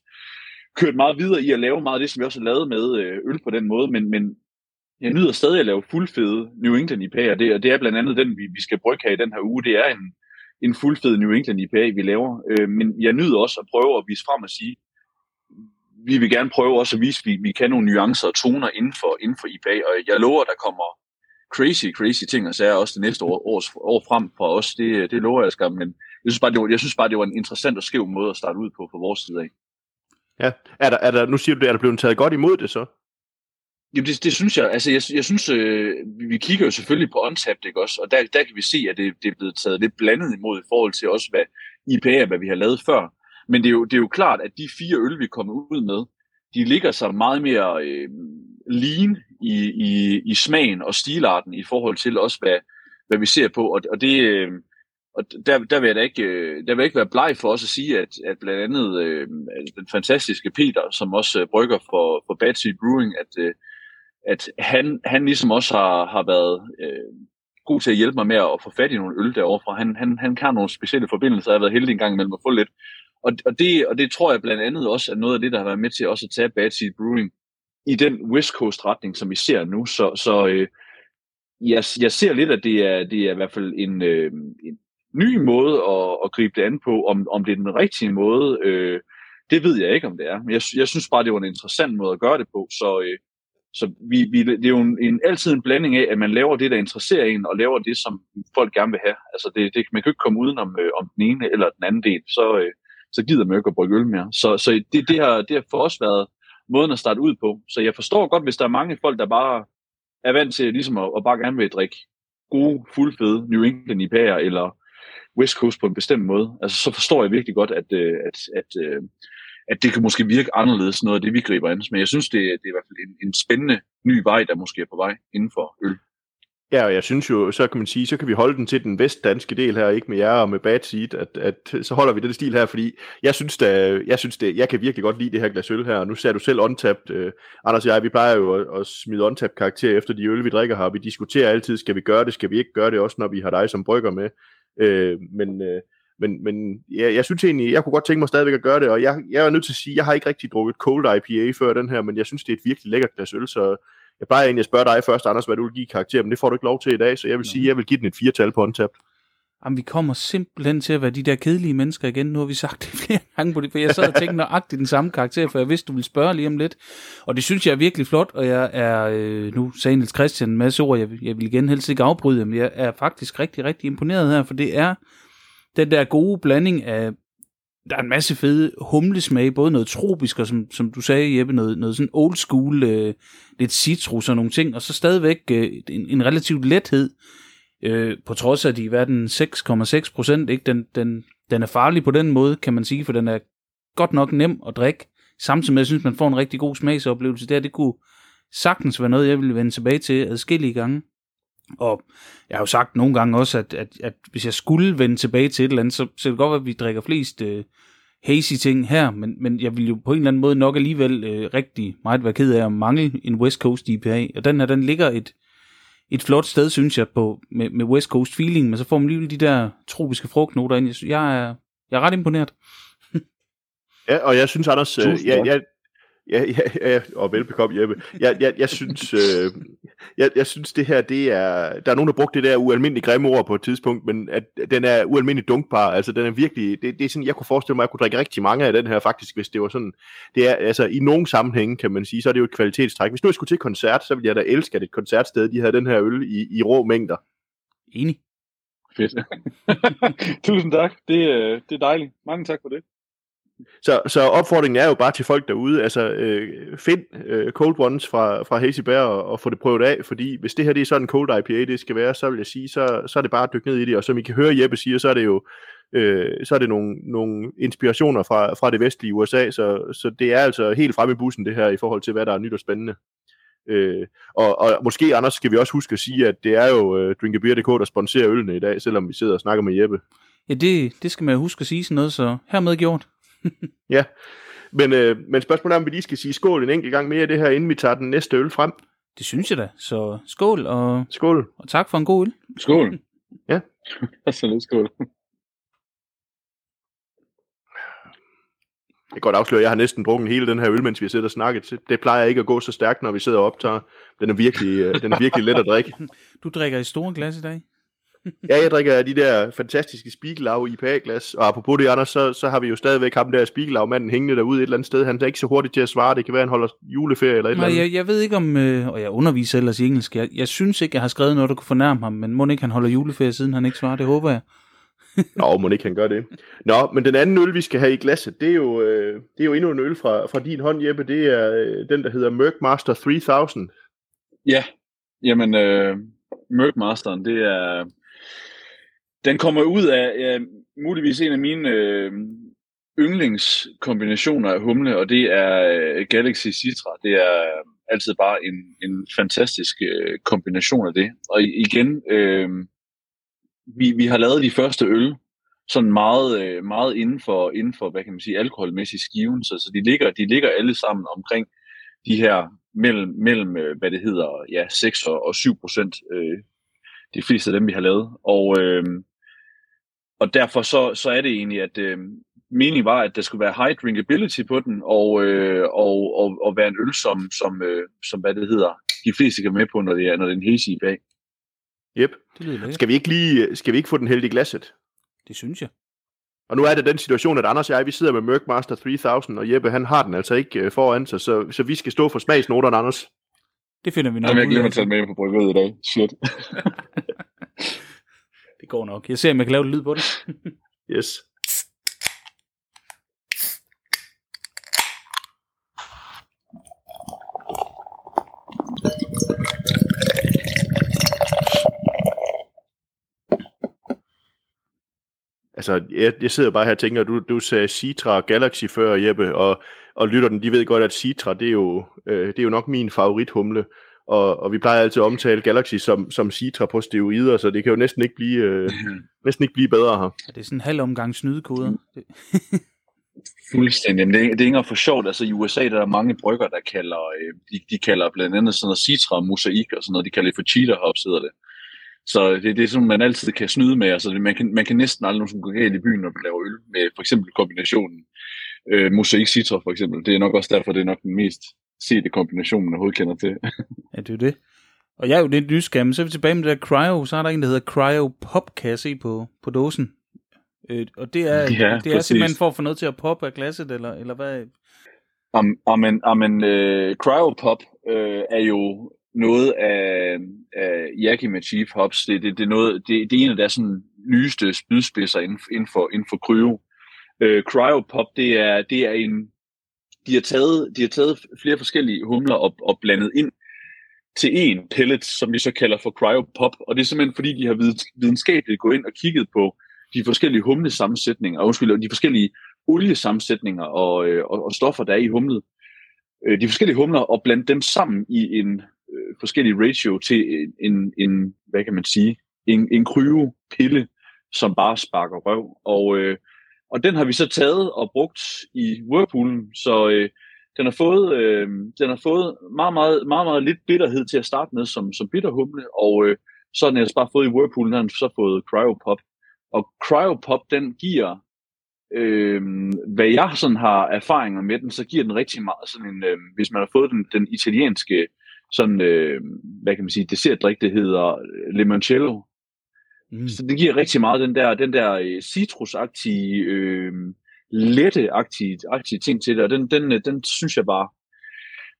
kørt meget videre i at lave meget af det, som jeg også har lavet med øh, øl på den måde, men, men jeg nyder stadig at lave fuldfede New England IPA, og det, og det er blandt andet den, vi, vi skal brygge her i den her uge. Det er en, en fuldfed New England IPA, vi laver. Øh, men jeg nyder også at prøve at vise frem og sige, vi vil gerne prøve også at vise, at vi, vi kan nogle nuancer og toner inden for, inden for IPA, og jeg lover, at der kommer crazy, crazy ting og sager også det næste år, års, år frem for os. Det, det lover jeg skam, men jeg synes, bare, det var, jeg synes bare, det var en interessant og skæv måde at starte ud på fra vores side af. Ja, er der, er der, nu siger du det, er der blevet taget godt imod det så? Jamen det, det synes jeg, altså jeg, jeg synes, øh, vi kigger jo selvfølgelig på Untapped, ikke også, og der, der kan vi se, at det, det er blevet taget lidt blandet imod i forhold til også, hvad IPA er, hvad vi har lavet før. Men det er jo, det er jo klart, at de fire øl, vi kommer ud med, de ligger sig meget mere øh, lean i, i, i smagen og stilarten i forhold til også, hvad, hvad vi ser på. Og, og det... Øh, og der, der, vil jeg da ikke, øh, der vil jeg ikke være bleg for os at sige, at, at blandt andet øh, den fantastiske Peter, som også øh, brygger for, for Bad Seed Brewing, at, øh, at han, han ligesom også har, har været øh, god til at hjælpe mig med at få fat i nogle øl derovre fra. Han, han, han kan nogle specielle forbindelser, jeg har været heldig en gang imellem at få lidt. Og, og, det, og det tror jeg blandt andet også er noget af det, der har været med til også at tage Bad Seed Brewing i den West Coast retning, som vi ser nu. Så, så øh, jeg, jeg ser lidt, at det er, det er i hvert fald en, øh, en ny måde at, at gribe det an på. Om, om det er den rigtige måde, øh, det ved jeg ikke, om det er. Men jeg, jeg synes bare, det var en interessant måde at gøre det på. Så, øh, så vi, vi, det er jo en, en, altid en blanding af, at man laver det, der interesserer en, og laver det, som folk gerne vil have. Altså det, det, man kan ikke komme uden om, øh, om den ene eller den anden del, så, øh, så gider man jo ikke at brygge øl mere. Så, så det, det, har, det har for os været måden at starte ud på. Så jeg forstår godt, hvis der er mange folk, der bare er vant til ligesom at, at bare gerne vil drikke gode, fuldfede New England IPA'er eller West Coast på en bestemt måde. Altså, så forstår jeg virkelig godt, at, øh, at, at, øh, at det kan måske virke anderledes noget af det, vi griber an. Men jeg synes, det, det er i hvert fald en, en spændende ny vej, der måske er på vej inden for øl. Ja, og jeg synes jo, så kan man sige, så kan vi holde den til den vestdanske del her, ikke med jer og med Bad Seed, at, at så holder vi den stil her, fordi jeg synes, da, jeg synes det, jeg kan virkelig godt lide det her glas øl her, og nu ser du selv untapped, uh, Anders og jeg, vi plejer jo at, at smide untapped karakter efter de øl, vi drikker her, vi diskuterer altid, skal vi gøre det, skal vi ikke gøre det, også når vi har dig som brygger med, uh, men, uh, men, men ja, jeg synes egentlig, jeg kunne godt tænke mig stadigvæk at gøre det, og jeg, jeg er nødt til at sige, jeg har ikke rigtig drukket cold IPA før den her, men jeg synes, det er et virkelig lækkert glas øl, så jeg plejer egentlig at spørge dig først, Anders, hvad du vil give karakter, men det får du ikke lov til i dag, så jeg vil sige, at jeg vil give den et firetal på Untapped. Jamen, vi kommer simpelthen til at være de der kedelige mennesker igen. Nu har vi sagt det (laughs) flere gange på det, for jeg sad og tænkte nøjagtigt den samme karakter, for jeg vidste, du ville spørge lige om lidt. Og det synes jeg er virkelig flot, og jeg er, øh, nu sagde Niels Christian en masse ord, jeg, jeg vil igen helst ikke afbryde, men jeg er faktisk rigtig, rigtig imponeret her, for det er den der gode blanding af der er en masse fede humlesmag, både noget tropisk, og som, som du sagde, Jeppe, noget, noget sådan old school, øh, lidt citrus og nogle ting, og så stadigvæk øh, en, en relativt lethed, øh, på trods af, at de er den 6,6 procent, ikke? Den, den, den er farlig på den måde, kan man sige, for den er godt nok nem at drikke, samtidig med, at jeg synes, man får en rigtig god smagsoplevelse der. Det kunne sagtens være noget, jeg ville vende tilbage til adskillige gange. Og jeg har jo sagt nogle gange også, at, at, at hvis jeg skulle vende tilbage til et eller andet, så, så det godt være, at vi drikker flest øh, hazy ting her, men, men jeg vil jo på en eller anden måde nok alligevel øh, rigtig meget være ked af at mangle en West Coast IPA. Og den her, den ligger et, et flot sted, synes jeg, på, med, med West Coast feeling, men så får man alligevel de der tropiske frugtnoter ind. Jeg, jeg, er, jeg er ret imponeret. ja, og jeg synes, Anders, øh, jeg, jeg, Ja, ja, ja, og velbekomme Jeppe. Jeg, jeg, jeg, synes, øh, jeg, jeg synes, det her, det er... Der er nogen, der brugte det der ualmindeligt grimme ord på et tidspunkt, men at den er ualmindeligt dunkbar. Altså, den er virkelig... Det, det er sådan, jeg kunne forestille mig, at jeg kunne drikke rigtig mange af den her, faktisk, hvis det var sådan... Det er, altså, i nogen sammenhænge, kan man sige, så er det jo et kvalitetstræk. Hvis nu jeg skulle til koncert, så ville jeg da elske, at et koncertsted, de havde den her øl i, i rå mængder. Enig. Fedt. (laughs) Tusind tak. Det, øh, det er dejligt. Mange tak for det. Så, så opfordringen er jo bare til folk derude, altså øh, find øh, Cold Ones fra, fra Hazy Bear og, og få det prøvet af, fordi hvis det her det er sådan en Cold IPA, det skal være, så vil jeg sige, så, så er det bare at dykke ned i det, og som I kan høre Jeppe siger, så er det jo øh, så er det nogle, nogle inspirationer fra, fra det vestlige USA, så, så det er altså helt fremme i bussen det her, i forhold til hvad der er nyt og spændende. Øh, og, og måske, Anders, skal vi også huske at sige, at det er jo øh, drinkabeer.dk, der sponsorer ølene i dag, selvom vi sidder og snakker med Jeppe. Ja, det, det skal man huske at sige sådan noget, så hermed gjort. (laughs) ja, men, øh, men spørgsmålet er, om vi lige skal sige skål en enkelt gang mere i det her, inden vi tager den næste øl frem. Det synes jeg da. Så skål, og, skål. og tak for en god øl. Skål. ja. (laughs) Absolut skål. Jeg kan godt afsløre, at jeg har næsten drukket hele den her øl, mens vi har siddet og snakket. Det plejer ikke at gå så stærkt, når vi sidder og optager. Den er virkelig, øh, den er virkelig let at drikke. (laughs) Du drikker i store glas i dag? Ja, (laughs) jeg drikker de der fantastiske Spiegelau IPA-glas, og apropos det, Anders, så, så har vi jo stadigvæk ham der Spiegelau-manden hængende derude et eller andet sted. Han er ikke så hurtigt til at svare. Det kan være, han holder juleferie eller et Nej, eller andet. Jeg, jeg ved ikke om, øh, og jeg underviser ellers i engelsk, jeg, jeg synes ikke, jeg har skrevet noget, der kunne fornærme ham, men må ikke han holder juleferie, siden han ikke svarer, det håber jeg. Nå, må ikke han gør det. Nå, men den anden øl, vi skal have i glasset, det er jo, øh, det er jo endnu en øl fra, fra din hånd, Jeppe. Det er øh, den, der hedder Merc Master 3000. Ja, jamen, øh, Merc Masteren, det er den kommer ud af ja, muligvis en af mine øh, yndlingskombinationer af humle, og det er øh, Galaxy Citra. Det er øh, altid bare en, en fantastisk øh, kombination af det. Og igen, øh, vi, vi har lavet de første øl, sådan meget, øh, meget inden for, inden for, hvad kan man sige, alkoholmæssig skiven, så, så de, ligger, de ligger alle sammen omkring de her mellem, mellem øh, hvad det hedder, ja, 6 og 7 procent, øh, de fleste af dem, vi har lavet. Og, øh, og derfor så, så er det egentlig, at øh, meningen var, at der skulle være high drinkability på den, og, øh, og, og, og være en øl, som, som, øh, som hvad det hedder, de fleste kan med på, når det er, når det er en hazy bag. Yep. Det skal vi ikke lige, skal vi ikke få den heldige glasset? Det synes jeg. Og nu er det den situation, at Anders og jeg, vi sidder med Merc Master 3000, og Jeppe, han har den altså ikke øh, foran sig, så, så vi skal stå for smagsnoterne, Anders. Det finder vi nok Jamen, jeg glemmer at tage med på bryggeriet i dag. Shit. (laughs) det går nok. Jeg ser, om jeg kan lave lyd på det. (laughs) yes. Altså, jeg, jeg sidder bare her og tænker, du, du sagde Citra Galaxy før, Jeppe, og, og lytterne, de ved godt, at Citra, det er jo, øh, det er jo nok min favorithumle, og, og vi plejer altid at omtale Galaxy som, som Citra på steroider, så det kan jo næsten ikke blive, øh, (laughs) næsten ikke blive bedre her. Ja, det er sådan en halv omgang snydekoder. (laughs) Fuldstændig. Men det, er, det er ikke for sjovt. Altså i USA der er der mange brygger, der kalder, øh, de, de kalder blandt andet sådan noget citra, mosaik og sådan noget. De kalder det for cheetah hops, hedder det. Så det, det er sådan, man altid kan snyde med. Altså, man, kan, man kan næsten aldrig nogen gå galt i byen, når du laver øl, med for eksempel kombinationen øh, mosaik citra for eksempel. Det er nok også derfor, det er nok den mest sete kombination, man overhovedet kender til. (laughs) ja, det er det. Og jeg er jo lidt nysgerrig, men så er vi tilbage med det der cryo, så er der en, der hedder cryo pop, kan jeg se på, på dåsen. Øh, og det er, ja, det er simpelthen for at få noget til at poppe af glasset, eller, eller hvad? Amen, amen, amen uh, cryo pop uh, er jo noget af, af Yakima Chief Hops. Det, det, det, er noget, det, det er en af deres sådan, nyeste spydspidser inden, inden, for, inden for kryo. Øh, Cryopop, det er, det er en, de har, taget, de har taget flere forskellige humler og, og blandet ind til en pellet, som vi så kalder for cryopop, og det er simpelthen fordi, de har videnskabeligt gået ind og kigget på de forskellige humlesammensætninger, og undskyld, de forskellige oliesammensætninger og, øh, og, og stoffer, der er i humlet. Øh, de forskellige humler og blande dem sammen i en øh, forskellig ratio til en, en, hvad kan man sige, en, en pille, som bare sparker røv. Og, øh, og den har vi så taget og brugt i Whirlpoolen, så øh, den har fået, øh, den har fået meget, meget, meget, meget lidt bitterhed til at starte med som, som bitterhumle, og øh, så har den altså bare fået i Whirlpoolen, har den så fået Cryopop. Og Cryopop, den giver, øh, hvad jeg sådan har erfaringer med den, så giver den rigtig meget sådan en, øh, hvis man har fået den, den italienske, sådan, øh, hvad kan man sige, dessertdrik, det hedder limoncello. Mm. Så det giver rigtig meget den der, den der øh, citrusagtige, øh, lette-agtige ting til det, og den, den, øh, den synes jeg bare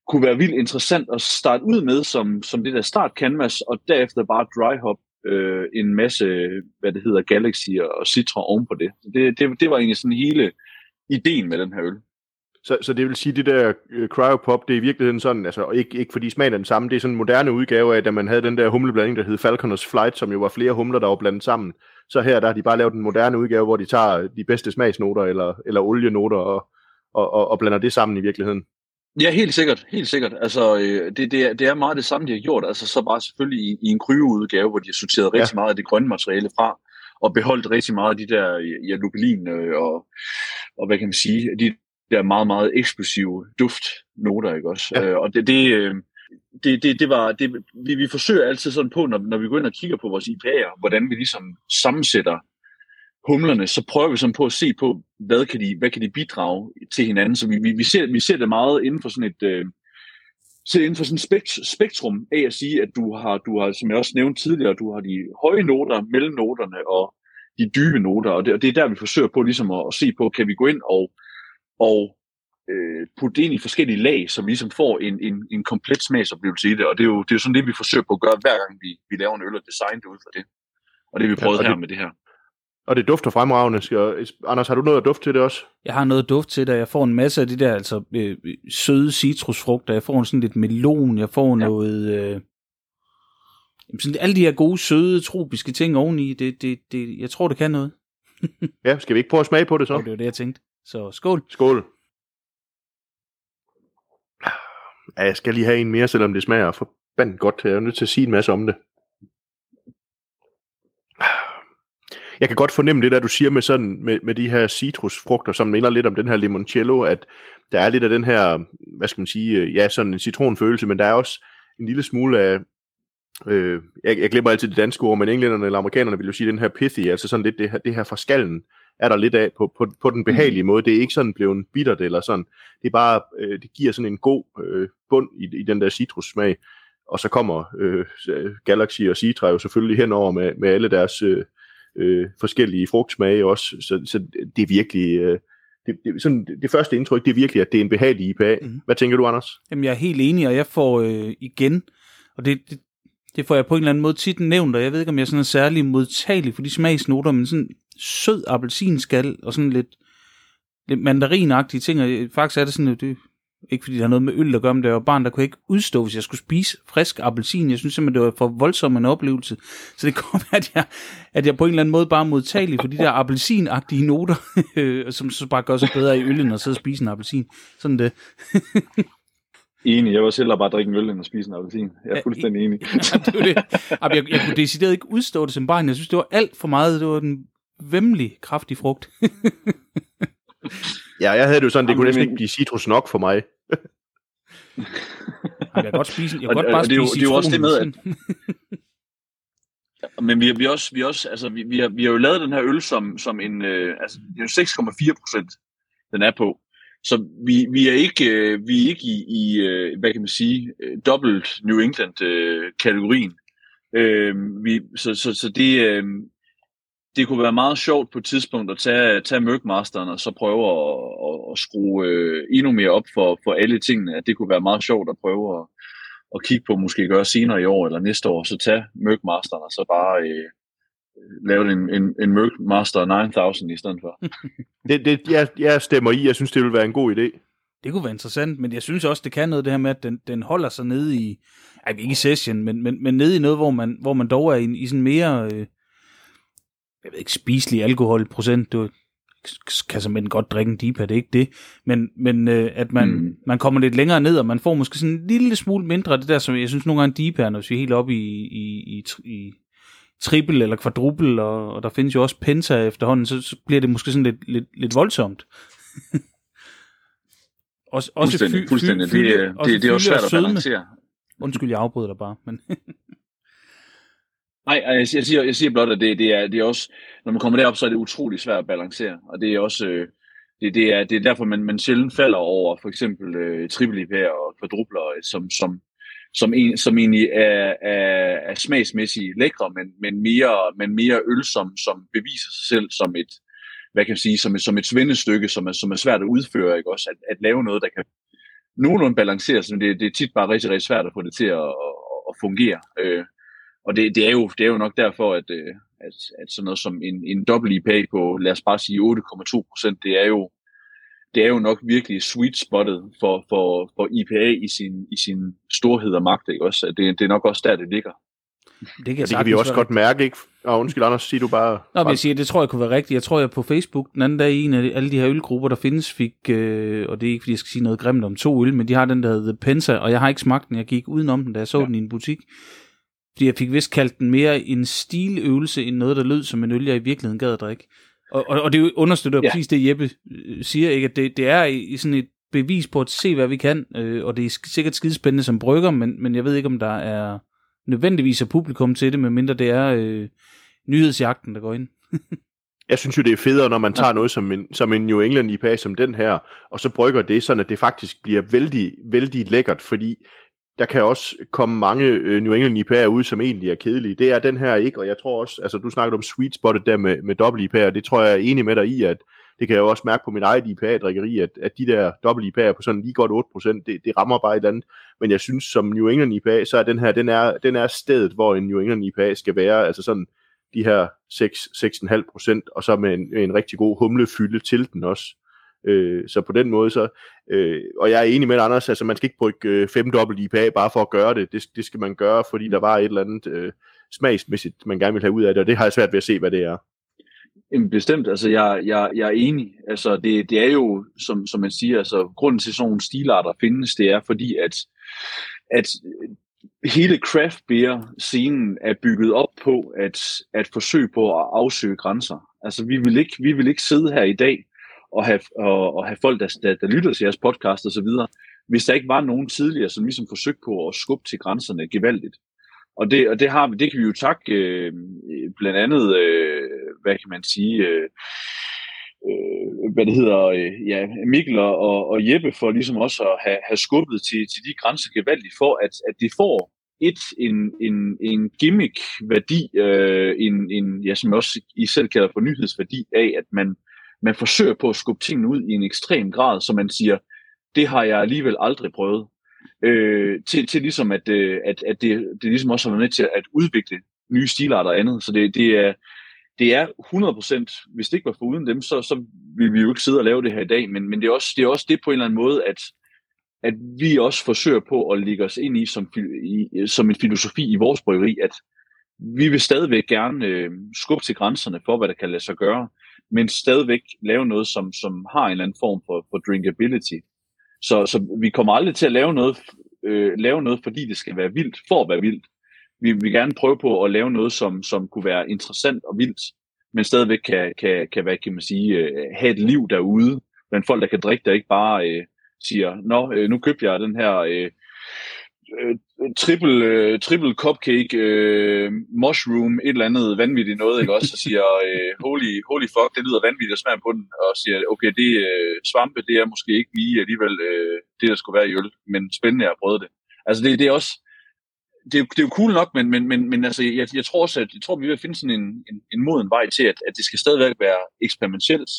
kunne være vildt interessant at starte ud med som, som det der start canvas, og derefter bare dry hop øh, en masse, hvad det hedder, Galaxy og Citra oven på det. det. Det, det var egentlig sådan hele ideen med den her øl. Så, så det vil sige, det der uh, cryopop, det er i virkeligheden sådan, altså ikke, ikke fordi smagen er den samme, det er sådan en moderne udgave af, da man havde den der humleblanding, der hed Falconers Flight, som jo var flere humler, der var blandet sammen. Så her der har de bare lavet en moderne udgave, hvor de tager de bedste smagsnoter eller, eller olienoter og, og, og, og blander det sammen i virkeligheden. Ja, helt sikkert. Helt sikkert. Altså, øh, det, det, er, det er meget det samme, de har gjort. Altså, så bare selvfølgelig i, i en kryoudgave, hvor de har sorteret rigtig ja. meget af det grønne materiale fra, og beholdt rigtig meget af de der ja, lupulin øh, og, og hvad kan man sige, de der meget, meget eksplosive duftnoter, ikke også? Ja. Øh, og det, det, øh, det, det, det var, det, vi, vi forsøger altid sådan på, når, når vi går ind og kigger på vores IPA'er, hvordan vi ligesom sammensætter humlerne, så prøver vi sådan på at se på, hvad kan de, hvad kan de bidrage til hinanden. Så vi, vi, vi, ser, vi ser det meget inden for sådan et, øh, ser inden for sådan et spekt, spektrum af at sige, at du har, du har, som jeg også nævnte tidligere, du har de høje noter, mellemnoterne og de dybe noter, og det, og det er der, vi forsøger på ligesom at, at se på, kan vi gå ind og, og øh, putte det ind i forskellige lag, så vi ligesom får en, en, en komplet smagsoplevelse i det, og det er, jo, det er jo sådan det, vi forsøger på at gøre, hver gang vi, vi laver en øl og design det ud for det. Og det har vi prøvet ja, her det, med det her. Og det dufter fremragende. Skal, Anders, har du noget at dufte til det også? Jeg har noget duft til det. Jeg får en masse af de der altså, øh, søde citrusfrugter. Jeg får sådan lidt melon. Jeg får ja. noget... Øh, sådan, alle de her gode, søde, tropiske ting oveni. Det, det, det, jeg tror, det kan noget. (laughs) ja, skal vi ikke prøve at smage på det så? Jo, det var det, jeg tænkte. Så skål. Skål. Ja, jeg skal lige have en mere, selvom det smager forbandet godt. Jeg er nødt til at sige en masse om det. Jeg kan godt fornemme det der, du siger med, sådan, med, med de her citrusfrugter, som minder lidt om den her limoncello, at der er lidt af den her, hvad skal man sige, øh, ja, sådan en citronfølelse, men der er også en lille smule af, øh, jeg, jeg glemmer altid det danske ord, men englænderne eller amerikanerne vil jo sige den her pithy, altså sådan lidt det her, det her fra skallen, er der lidt af på, på, på den behagelige mm. måde. Det er ikke sådan blevet bittert eller sådan. Det er bare, øh, det giver sådan en god øh, bund i, i den der citrussmag. Og så kommer øh, Galaxy og Citra jo selvfølgelig henover med, med alle deres øh, øh, forskellige frugtsmage også. Så, så det er virkelig... Øh, det, det, sådan, det første indtryk, det er virkelig, at det er en behagelig IPA. Mm. Hvad tænker du, Anders? Jamen, jeg er helt enig, og jeg får øh, igen, og det, det, det får jeg på en eller anden måde tit nævnt, og jeg ved ikke, om jeg er sådan særlig modtagelig for de smagsnoter, men sådan sød appelsinskal og sådan lidt, lidt mandarinagtige ting, og faktisk er det sådan, det, ikke fordi det har noget med øl at gøre, men det var barn, der kunne ikke udstå, hvis jeg skulle spise frisk appelsin. Jeg synes simpelthen, det var for voldsom en oplevelse. Så det kommer, at jeg, at jeg på en eller anden måde bare er modtagelig for de der appelsinagtige noter, (laughs) som så bare gør sig bedre i øllen og sidde og spise en appelsin. Sådan det. (laughs) Enig, jeg var selv bare drikke en øl end at spise en appelsin. Jeg er fuldstændig enig. (laughs) ja, det var det. Jeg, jeg, jeg kunne decideret ikke udstå det som barn. Jeg synes, det var alt for meget. Det var den vemmelig kraftig frugt. (laughs) ja, jeg havde det jo sådan, det kunne næsten ikke blive citrus nok for mig. jeg kan godt spise, jeg kan godt bare spise det, er jo, det er jo også det med, at, men vi, vi også, vi også, altså vi, vi, har, vi har jo lavet den her øl som, som en, øh, altså det er 6,4 procent, den er på. Så vi, vi er ikke, øh, vi er ikke i, i, øh, hvad kan man sige, øh, dobbelt New England øh, kategorien. Øh, vi, så, så, så det, øh, det kunne være meget sjovt på et tidspunkt at tage, tage Mørkmasteren og så prøve at, at, at skrue øh, endnu mere op for, for alle tingene. At det kunne være meget sjovt at prøve at, at kigge på, måske gøre senere i år eller næste år, så tage Mørkmasteren og så bare øh, lavet en, en, en Merc Master 9000 i stedet for. (laughs) det, det, jeg, jeg stemmer i, jeg synes, det vil være en god idé. Det kunne være interessant, men jeg synes også, det kan noget det her med, at den, den holder sig nede i, ej, ikke i session, men, men, men nede i noget, hvor man, hvor man dog er i, i sådan mere, øh, jeg ved ikke, spiselig alkoholprocent. Du kan simpelthen godt drikke en DIPA, det er ikke det. Men, men øh, at man, mm. man kommer lidt længere ned, og man får måske sådan en lille smule mindre af det der, som jeg synes nogle gange DIPA, når vi er helt oppe i, i, i, i triple eller kvadruple, og, og der findes jo også penta efterhånden, så, så bliver det måske sådan lidt, lidt, lidt voldsomt. (laughs) også, også fuldstændig, fy, fuldstændig. Fy, fy, det, det, det, det er også svært at balancere. Undskyld, jeg afbryder dig bare. Men (laughs) Nej, jeg, jeg, siger, jeg siger blot, at det, det, er, det er også, når man kommer derop, så er det utrolig svært at balancere. Og det er også, øh, det, det, er, det er derfor, man, man sjældent falder over for eksempel øh, triple IPA og kvadrupler, øh, som, som, som, en, som egentlig er, er, er smagsmæssigt lækre, men, men, mere, men mere øl, som, som beviser sig selv som et, hvad kan jeg sige, som et, som et svendestykke, som er, som er svært at udføre, ikke også? At, at lave noget, der kan nogenlunde balancere, så det, det er tit bare rigtig, rigtig svært at få det til at, at, at fungere. Øh, og det, det, er jo, det er jo nok derfor, at, øh, at, at sådan noget som en, en dobbelt IPA på, lad os bare sige 8,2 procent, det er jo det er jo nok virkelig sweet spottet for, for, for IPA i sin, i sin storhed og magt, ikke også? Det, det er nok også der, det ligger. Det kan, ja, det kan vi også godt mærke, ikke? Og undskyld, Anders, siger du bare... Nå, men jeg siger, det tror jeg kunne være rigtigt. Jeg tror, jeg på Facebook den anden dag i en af alle de her ølgrupper, der findes, fik, øh, og det er ikke, fordi jeg skal sige noget grimt om to øl, men de har den der The Pensa, og jeg har ikke smagt den. Jeg gik udenom den, da jeg så ja. den i en butik. Fordi jeg fik vist kaldt den mere en stiløvelse, end noget, der lød som en øl, jeg i virkeligheden gad at drikke. Og, og, og det understøtter ja. præcis det, Jeppe øh, siger, ikke? at det, det er i sådan et bevis på at se, hvad vi kan, øh, og det er sikkert skidespændende som brygger, men, men jeg ved ikke, om der er nødvendigvis er publikum til det, medmindre det er øh, nyhedsjagten, der går ind. jeg synes jo, det er federe, når man tager noget som en, som en New England IPA som den her, og så brygger det, sådan at det faktisk bliver vældig, vældig lækkert, fordi der kan også komme mange øh, New England IPA'er ud, som egentlig er kedelige. Det er den her ikke, og jeg tror også, altså du snakkede om sweet spottet der med, med dobbelt IPA'er, det tror jeg er enig med dig i, at det kan jeg jo også mærke på min eget IPA-drikkeri, at, at de der dobbelt IPA'er på sådan lige godt 8%, det, det rammer bare et andet. Men jeg synes, som New England IPA, så er den her, den er, den er stedet, hvor en New England IPA skal være, altså sådan de her 6-6,5%, og så med en, en rigtig god humlefylde til den også. Øh, så på den måde så, øh, og jeg er enig med Anders, altså man skal ikke brygge øh, fem dobbelt IPA bare for at gøre det. det, det skal man gøre, fordi der var et eller andet øh, smagsmæssigt, man gerne vil have ud af det, og det har jeg svært ved at se, hvad det er. Jamen bestemt, altså jeg, jeg, jeg er enig. Altså det, det er jo, som, som man siger, altså grunden til sådan nogle stilarter findes, det er fordi, at, at hele craft beer scenen er bygget op på at, at forsøge på at afsøge grænser. Altså vi vil ikke, vi vil ikke sidde her i dag og have, og, og have folk, der, der, der lytter til jeres podcast og så videre, hvis der ikke var nogen tidligere, som ligesom forsøgte på at skubbe til grænserne gevaldigt. Og det, og det, har, vi, det kan vi jo takke øh, blandt andet, øh, hvad kan man sige, øh, øh, hvad det hedder, øh, ja, Mikkel og, og Jeppe for ligesom også at have, have skubbet til, til de grænser gevaldigt for, at, at det får et, en, en, en gimmick-værdi, øh, en, en, ja, som også I selv kalder for nyhedsværdi af, at man, man forsøger på at skubbe tingene ud i en ekstrem grad, så man siger, det har jeg alligevel aldrig prøvet. Øh, til, til ligesom, at, øh, at, at det, det ligesom også har været med til at udvikle nye stilarter og andet. Så det, det er, det er 100%, hvis det ikke var for uden dem, så, så ville vi jo ikke sidde og lave det her i dag, men, men det, er også, det er også det på en eller anden måde, at, at vi også forsøger på at ligge os ind i som, i, som en filosofi i vores bryggeri, at vi vil stadigvæk gerne øh, skubbe til grænserne for, hvad der kan lade sig gøre men stadigvæk lave noget, som, som har en eller anden form for, for drinkability. Så, så vi kommer aldrig til at lave noget, øh, lave noget, fordi det skal være vildt, for at være vildt. Vi vil gerne prøve på at lave noget, som, som kunne være interessant og vildt, men stadigvæk kan, kan, kan, hvad kan man sige, øh, have et liv derude, blandt folk, der kan drikke, der ikke bare øh, siger, nå, øh, nu købte jeg den her øh, øh, triple, øh, triple cupcake, øh, mushroom, et eller andet vanvittigt noget, ikke også, og siger, øh, holy, holy fuck, det lyder vanvittigt at smage på den, og siger, okay, det øh, svampe, det er måske ikke lige alligevel øh, det, der skulle være i øl, men spændende at prøve det. Altså, det, det er også, det, er, det er jo cool nok, men, men, men, men altså, jeg, jeg tror også, at jeg tror, vi vil finde sådan en, en, en moden vej til, at, at det skal stadigvæk være eksperimentelt,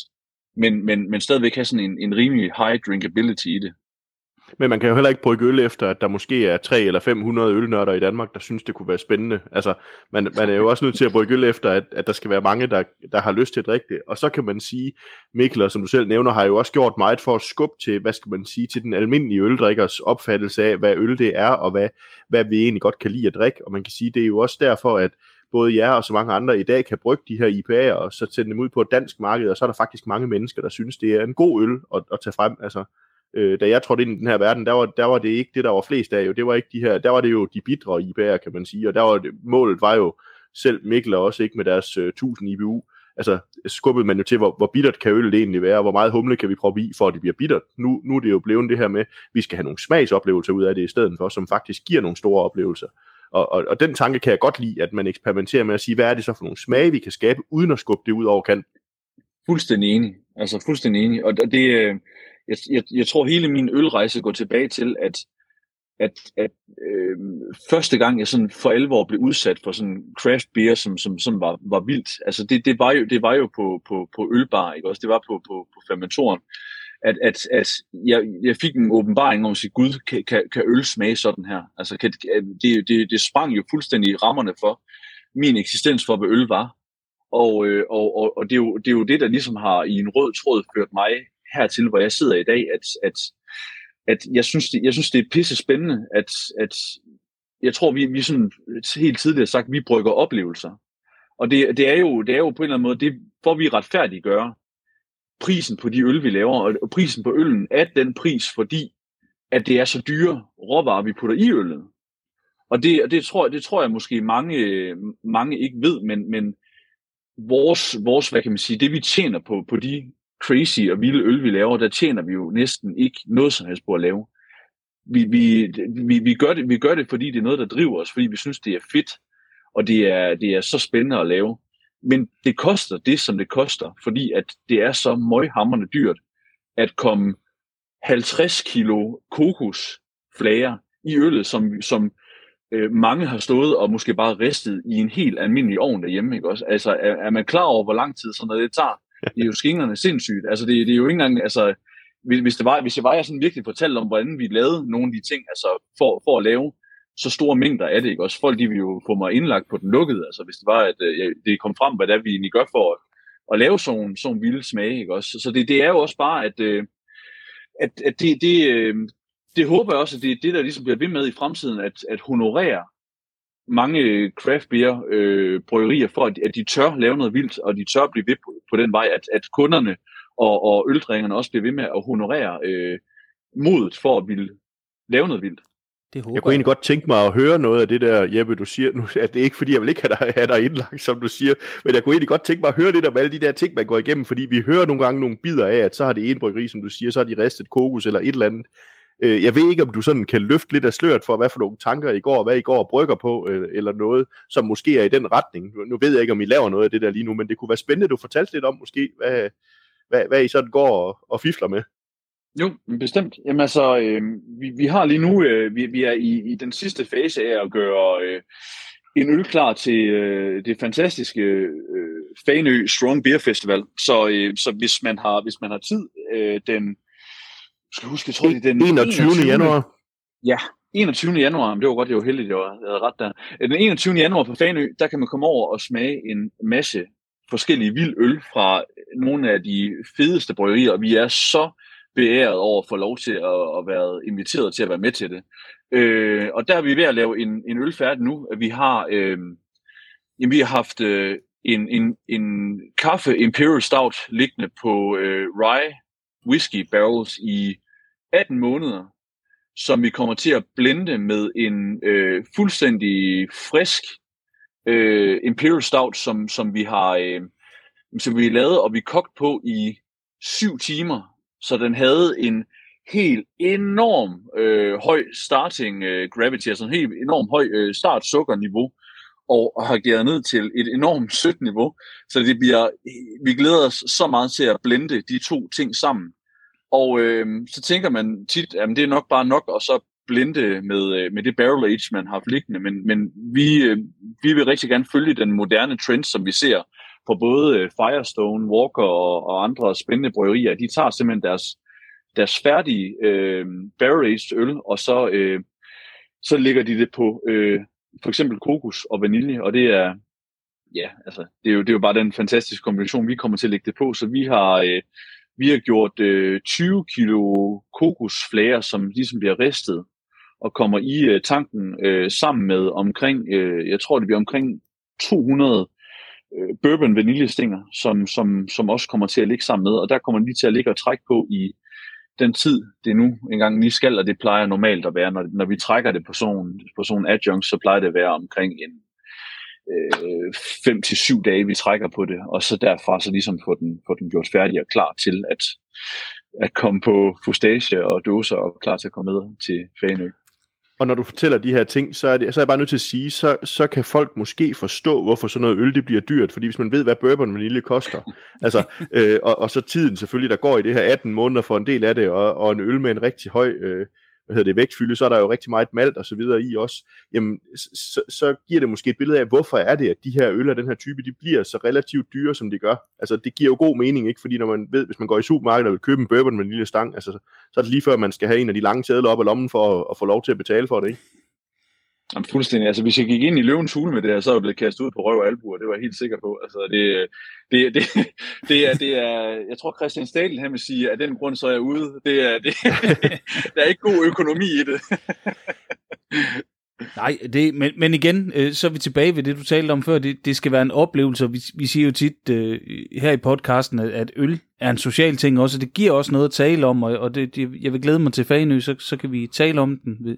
men, men, men stadigvæk have sådan en, en rimelig high drinkability i det. Men man kan jo heller ikke brygge øl efter, at der måske er 3 eller 500 ølnørder i Danmark, der synes, det kunne være spændende. Altså, man, man er jo også nødt til at brygge øl efter, at, at der skal være mange, der, der har lyst til at drikke det. Og så kan man sige, Mikkel, som du selv nævner, har jo også gjort meget for at skubbe til, hvad skal man sige, til den almindelige øldrikkers opfattelse af, hvad øl det er, og hvad, hvad vi egentlig godt kan lide at drikke. Og man kan sige, det er jo også derfor, at både jer og så mange andre i dag kan brygge de her IPA'er, og så sende dem ud på et dansk marked, og så er der faktisk mange mennesker, der synes, det er en god øl at, at tage frem. Altså, øh, da jeg trådte ind i den her verden, der var, der var det ikke det, der var flest af. Jo. Det var ikke de her, der var det jo de bidre IBA'er, kan man sige, og der var det, målet var jo selv Mikkel og også ikke med deres øh, 1000 IBU, altså skubbede man jo til, hvor, hvor bittert kan ølet egentlig være, og hvor meget humle kan vi proppe i, for at det bliver bittert. Nu, nu er det jo blevet det her med, vi skal have nogle smagsoplevelser ud af det i stedet for, som faktisk giver nogle store oplevelser. Og, og, og den tanke kan jeg godt lide, at man eksperimenterer med at sige, hvad er det så for nogle smage, vi kan skabe, uden at skubbe det ud over kanten. Fuldstændig enig. Altså fuldstændig enig. Og det, øh, jeg, jeg, jeg tror hele min ølrejse går tilbage til, at, at, at øh, første gang jeg sådan for alvor blev udsat for sådan craft beer, som, som, som var, var vildt, altså det, det, var jo, det var jo på, på, på ølbar, ikke også? Det var på, på, på fermentoren at, at, at jeg, jeg fik en åbenbaring om at sige, gud, kan, kan, kan øl smage sådan her? Altså, kan, det, det, det sprang jo fuldstændig rammerne for min eksistens for, hvad øl var. Og, øh, og, og, og det, er jo, det er jo det, der ligesom har i en rød tråd ført mig hertil, hvor jeg sidder i dag, at, at, at jeg, synes, det, jeg synes, det er pisse spændende, at, at jeg tror, vi, vi sådan helt tidligere sagt, vi brygger oplevelser. Og det, det, er jo, det er jo på en eller anden måde, det får vi retfærdiggøre prisen på de øl, vi laver, og prisen på øllen er den pris, fordi at det er så dyre råvarer, vi putter i øllet. Og det, det, tror, det tror jeg måske mange, mange ikke ved, men, men vores, vores, hvad kan man sige, det vi tjener på, på de crazy og vilde øl, vi laver, der tjener vi jo næsten ikke noget som helst på at lave. Vi, vi, vi, vi, gør det, vi gør det, fordi det er noget, der driver os, fordi vi synes, det er fedt, og det er, det er så spændende at lave. Men det koster det, som det koster, fordi at det er så møghamrende dyrt at komme 50 kilo kokosflager i øllet, som, som øh, mange har stået og måske bare ristet i en helt almindelig ovn derhjemme. Ikke også? Altså, er, er man klar over, hvor lang tid sådan noget det tager? Det er jo skingerne sindssygt. Altså, det, det er jo ikke engang, altså, hvis, det var, hvis jeg var, jeg sådan virkelig fortalte om, hvordan vi lavede nogle af de ting, altså for, for at lave så store mængder af det, ikke? Også folk, de vil jo få mig indlagt på den lukkede, altså hvis det var, at øh, det kom frem, hvad det er, vi egentlig gør for at, at lave sådan, sådan vilde smage, ikke også? Så det, det er jo også bare, at, øh, at, at det, det, øh, det håber jeg også, at det er det, der ligesom bliver ved med i fremtiden, at, at honorere mange craft beer øh, bryggerier for, at, at de tør lave noget vildt, og de tør blive ved på, på den vej, at, at kunderne og, og øldrikkerne også bliver ved med at honorere øh, modet for at ville lave noget vildt. Det håber jeg kunne egentlig godt tænke mig at høre noget af det der, Jeppe, du siger nu, at det er ikke fordi, jeg vil ikke have dig, have dig indlagt, som du siger, men jeg kunne egentlig godt tænke mig at høre det der med alle de der ting, man går igennem, fordi vi hører nogle gange nogle bidder af, at så har det en bryggeri, som du siger, så har de ristet kokos eller et eller andet. Øh, jeg ved ikke, om du sådan kan løfte lidt af sløret for, hvad for nogle tanker I går, hvad I går og brygger på, øh, eller noget, som måske er i den retning. Nu ved jeg ikke, om I laver noget af det der lige nu, men det kunne være spændende, at du fortalte lidt om måske, hvad, hvad, hvad I sådan går og, og fifler med. Jo, bestemt. Jamen altså, øh, vi, vi har lige nu, øh, vi, vi er i, i den sidste fase af at gøre øh, en øl klar til øh, det fantastiske øh, Fanø Strong Beer Festival. Så, øh, så hvis man har hvis man har tid, øh, den skal huske, jeg tror, det er den 21. 21. januar. Ja, 21. januar, det var godt, det var heldigt, jeg havde ret der. Den 21. januar på Fanø, der kan man komme over og smage en masse forskellige vild øl fra nogle af de fedeste bryggerier, og vi er så beæret over at få lov til at, at være inviteret til at være med til det. Øh, og der er vi ved at lave en, en øl færdig nu. Vi har, øh, jamen, vi har haft øh, en, en, en kaffe Imperial Stout liggende på øh, rye whisky barrels i 18 måneder, som vi kommer til at blende med en øh, fuldstændig frisk øh, Imperial Stout, som, som vi har øh, som vi har lavet, og vi kogt på i syv timer. Så den havde en helt enorm øh, høj starting øh, gravity, altså en helt enorm høj øh, start sukkerniveau, og har givet ned til et enormt sødt niveau. Så det bliver, vi glæder os så meget til at blende de to ting sammen. Og øh, så tænker man tit, at det er nok bare nok at så blende med, øh, med det barrel age, man har liggende. Men, men vi, øh, vi vil rigtig gerne følge den moderne trend, som vi ser på både øh, Firestone, Walker og, og andre spændende bryggerier. De tager simpelthen deres, deres færdige øh, barrel-aged øl, og så, øh, så lægger de det på øh, for eksempel kokos og vanilje, og det er, ja, altså, det er, jo, det er jo bare den fantastiske kombination, vi kommer til at lægge det på, så vi har, øh, vi har gjort øh, 20 kilo kokosflager, som ligesom bliver ristet, og kommer i øh, tanken øh, sammen med omkring, øh, jeg tror det bliver omkring 200 øh, bourbon vaniljestænger, som, som, som også kommer til at ligge sammen med, og der kommer lige til at ligge og trække på i den tid, det nu engang lige skal, og det plejer normalt at være, når, når vi trækker det på sådan, på sådan adjunct, så plejer det at være omkring en øh, til syv dage, vi trækker på det, og så derfra så ligesom få den, få den gjort færdig og klar til at, at komme på fustage og dåser og klar til at komme med til Fanø. Og når du fortæller de her ting, så er, det, så er jeg bare nødt til at sige, så, så kan folk måske forstå, hvorfor sådan noget øl det bliver dyrt. Fordi hvis man ved, hvad bourbon vanilje koster, (laughs) altså, øh, og, og så tiden selvfølgelig, der går i det her 18 måneder for en del af det, og, og en øl med en rigtig høj øh, hvad hedder det, vægtfylde, så er der jo rigtig meget malt og så videre i også, jamen, så, så giver det måske et billede af, hvorfor er det, at de her øl af den her type, de bliver så relativt dyre, som de gør. Altså, det giver jo god mening, ikke? Fordi når man ved, hvis man går i supermarkedet og vil købe en bourbon med en lille stang, altså, så er det lige før, man skal have en af de lange sædler op af lommen for at, at få lov til at betale for det, ikke? Jamen, fuldstændig. Altså, hvis jeg gik ind i løvens hule med det her, så er jeg blevet kastet ud på røv og albuer. Det var jeg helt sikker på. Altså, det, det, det, det, er, det er, jeg tror, Christian Stadel, han vil sige, at af den grund, så er jeg ude. Det er, det, (laughs) der er ikke god økonomi i det. (laughs) Nej, det, men, men igen, øh, så er vi tilbage ved det, du talte om før. Det, det skal være en oplevelse, vi, vi siger jo tit øh, her i podcasten, at, at øl er en social ting også, og det giver også noget at tale om, og, og det, det, jeg vil glæde mig til Fanø, så, så kan vi tale om den.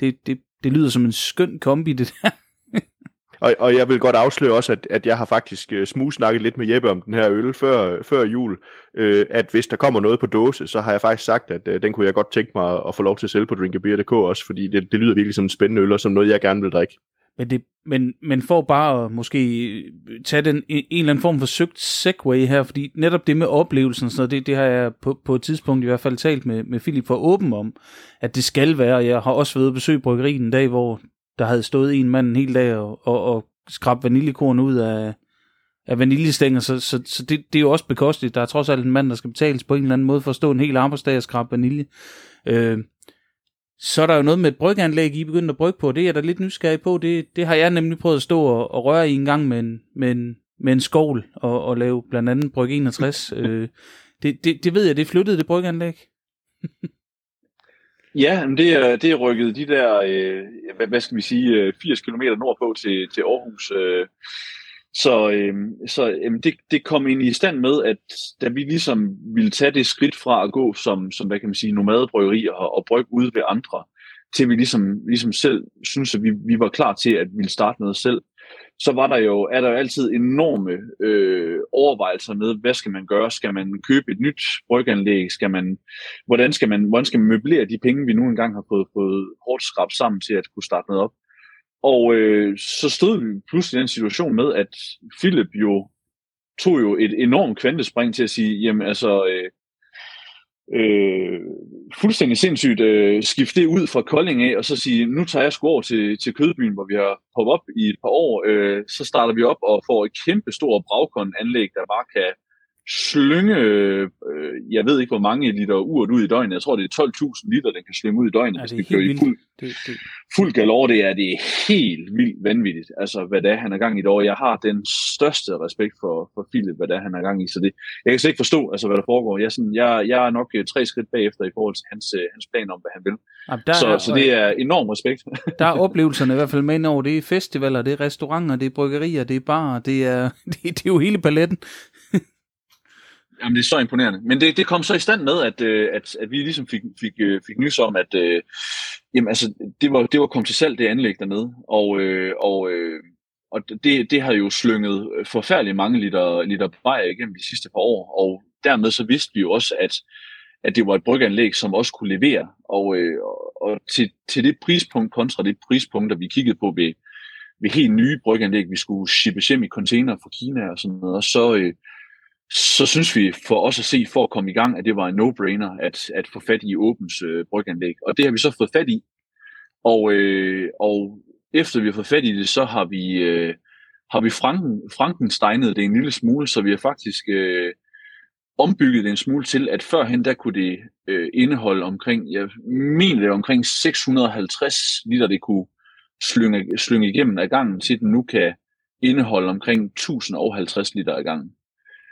Det, det, det lyder som en skøn kombi, det der. (laughs) og, og jeg vil godt afsløre også, at, at jeg har faktisk uh, smugsnakket lidt med Jeppe om den her øl før, før jul. øh, at hvis der kommer noget på dåse, så har jeg faktisk sagt, at øh, den kunne jeg godt tænke mig at få lov til at sælge på drinkabeer.dk også, fordi det, det lyder virkelig som en spændende øl, og som noget, jeg gerne vil drikke. Men, det, men, men for bare at måske tage den, en, en eller anden form for søgt segway her, fordi netop det med oplevelsen, sådan noget, det, det har jeg på, på et tidspunkt i hvert fald talt med, med Philip for åben om, at det skal være. Jeg har også været besøg bryggerien en dag, hvor der havde stået en mand en hel dag og, og, og skrabt vaniljekorn ud af, af vaniljestænger, så, så, så det, det er jo også bekosteligt. Der er trods alt en mand, der skal betales på en eller anden måde for at stå en hel arbejdsdag og skrabe vanilje. Øh, så er der jo noget med et bryggeanlæg, I begynder at brygge på. Det er jeg da lidt nysgerrig på. Det, det har jeg nemlig prøvet at stå og, og røre i en gang med en, med en, med en skål og, og lave blandt andet bryg 61. (laughs) øh, det, det, det ved jeg, det flyttede det bryggeanlæg. (laughs) ja, men det er, det er rykket de der, øh, hvad, hvad skal vi sige, 80 km nordpå til, til Aarhus. Øh, så, øhm, så øhm, det, det kom ind i stand med, at da vi ligesom ville tage det skridt fra at gå som, som hvad kan man sige, nomadebryggerier og, og brygge ude ved andre, til vi ligesom, ligesom selv synes, at vi, vi var klar til at ville starte noget selv, så var der jo, er der jo altid enorme øh, overvejelser med, hvad skal man gøre? Skal man købe et nyt bryganlæg? Skal man, hvordan, skal man, hvordan skal man møblere de penge, vi nu engang har fået, fået hårdt skrabt sammen til at kunne starte noget op? Og øh, så stod vi pludselig i den situation med, at Philip jo tog jo et enormt kvantespring til at sige, jamen altså, øh, øh, fuldstændig sindssygt øh, skifte det ud fra Kolding af, og så sige, nu tager jeg sgu over til, til Kødbyen, hvor vi har poppet op i et par år, øh, så starter vi op og får et kæmpe stort bragkon-anlæg, der bare kan slynge, øh, jeg ved ikke hvor mange liter urt ud i døgnet. Jeg tror, det er 12.000 liter, den kan slynge ud i døgnet, ja, hvis vi kører i fuld, det, det. fuld galore. Det er, det er helt vildt vanvittigt, altså hvad det er, han er gang i det år. Jeg har den største respekt for, for Philip, hvad det er, han er gang i. Så det, jeg kan slet ikke forstå, altså, hvad der foregår. Jeg, sådan, jeg, jeg er nok øh, tre skridt bagefter i forhold til hans, øh, hans plan om, hvad han vil. Jamen, der så, er, så det er enorm respekt. der er oplevelserne i hvert fald med over. Det er festivaler, det er restauranter, det er bryggerier, det er barer, det er, det, (laughs) det er jo hele paletten. Jamen, det er så imponerende. Men det, det kom så i stand med, at, øh, at, at vi ligesom fik, fik, øh, fik nys om, at øh, jamen, altså, det, var, det var kommet til salg, det anlæg dernede. Og, øh, og, øh, og det, det har jo slynget forfærdeligt mange liter, liter bajer igennem de sidste par år. Og dermed så vidste vi jo også, at, at det var et bryggeanlæg, som også kunne levere. Og, øh, og til, til det prispunkt kontra det prispunkt, der vi kiggede på ved, ved helt nye bryggeanlæg, vi skulle shippe hjem i container fra Kina og sådan noget, og så, øh, så synes vi for os at se, for at komme i gang, at det var en no-brainer at, at få fat i Åbens øh, bryganlæg. Og det har vi så fået fat i. Og, øh, og efter vi har fået fat i det, så har vi, øh, har vi franken, frankensteinet det en lille smule, så vi har faktisk øh, ombygget det en smule til, at førhen der kunne det øh, indeholde omkring, jeg mener det omkring 650 liter, det kunne slynge, slynge igennem ad gangen, til den nu kan indeholde omkring 1050 liter ad gangen.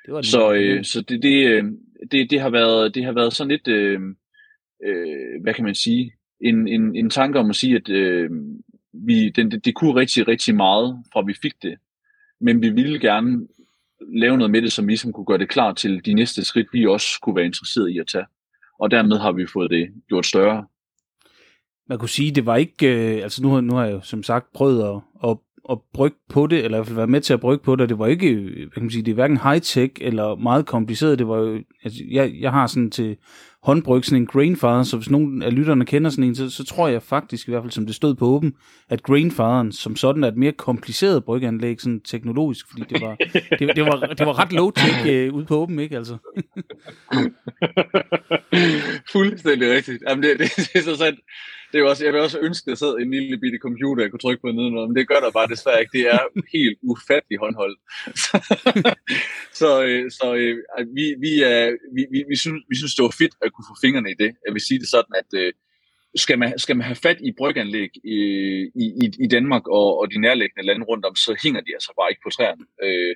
Det var så øh, så det, det, øh, det, det, har været, det har været sådan lidt, øh, øh, hvad kan man sige, en, en, en tanke om at sige, at øh, vi, den, det, det kunne rigtig, rigtig meget, fra vi fik det. Men vi ville gerne lave noget med det, som ligesom kunne gøre det klar til de næste skridt, vi også kunne være interesseret i at tage. Og dermed har vi fået det gjort større. Man kunne sige, det var ikke, øh, altså nu, nu har jeg jo som sagt prøvet at, at, at brygge på det, eller i hvert fald være med til at brygge på det, det var ikke, hvad kan man sige, det er hverken high-tech eller meget kompliceret, det var jo, altså jeg, jeg har sådan til håndbryg, sådan en Grainfather, så hvis nogen af lytterne kender sådan en, så, så tror jeg faktisk, i hvert fald som det stod på åben, at Grainfatheren som sådan er et mere kompliceret bryganlæg, sådan teknologisk, fordi det var, (laughs) det, det var, det var ret low-tech øh, ude på åben, ikke altså? (laughs) Fuldstændig rigtigt. Jamen, det, det, det er så sandt det er jo også, jeg vil også ønske, at der sad en lille bitte computer, jeg kunne trykke på nedenunder, men det gør der bare desværre ikke. Det er helt ufattelig håndholdt. (laughs) så øh, så, øh, så vi, vi, er, vi, vi, vi, synes, vi synes, det var fedt at kunne få fingrene i det. Jeg vil sige det sådan, at øh, skal, man, skal man have fat i bryganlæg i, i, i Danmark og, og de nærliggende lande rundt om, så hænger de altså bare ikke på træerne. Øh,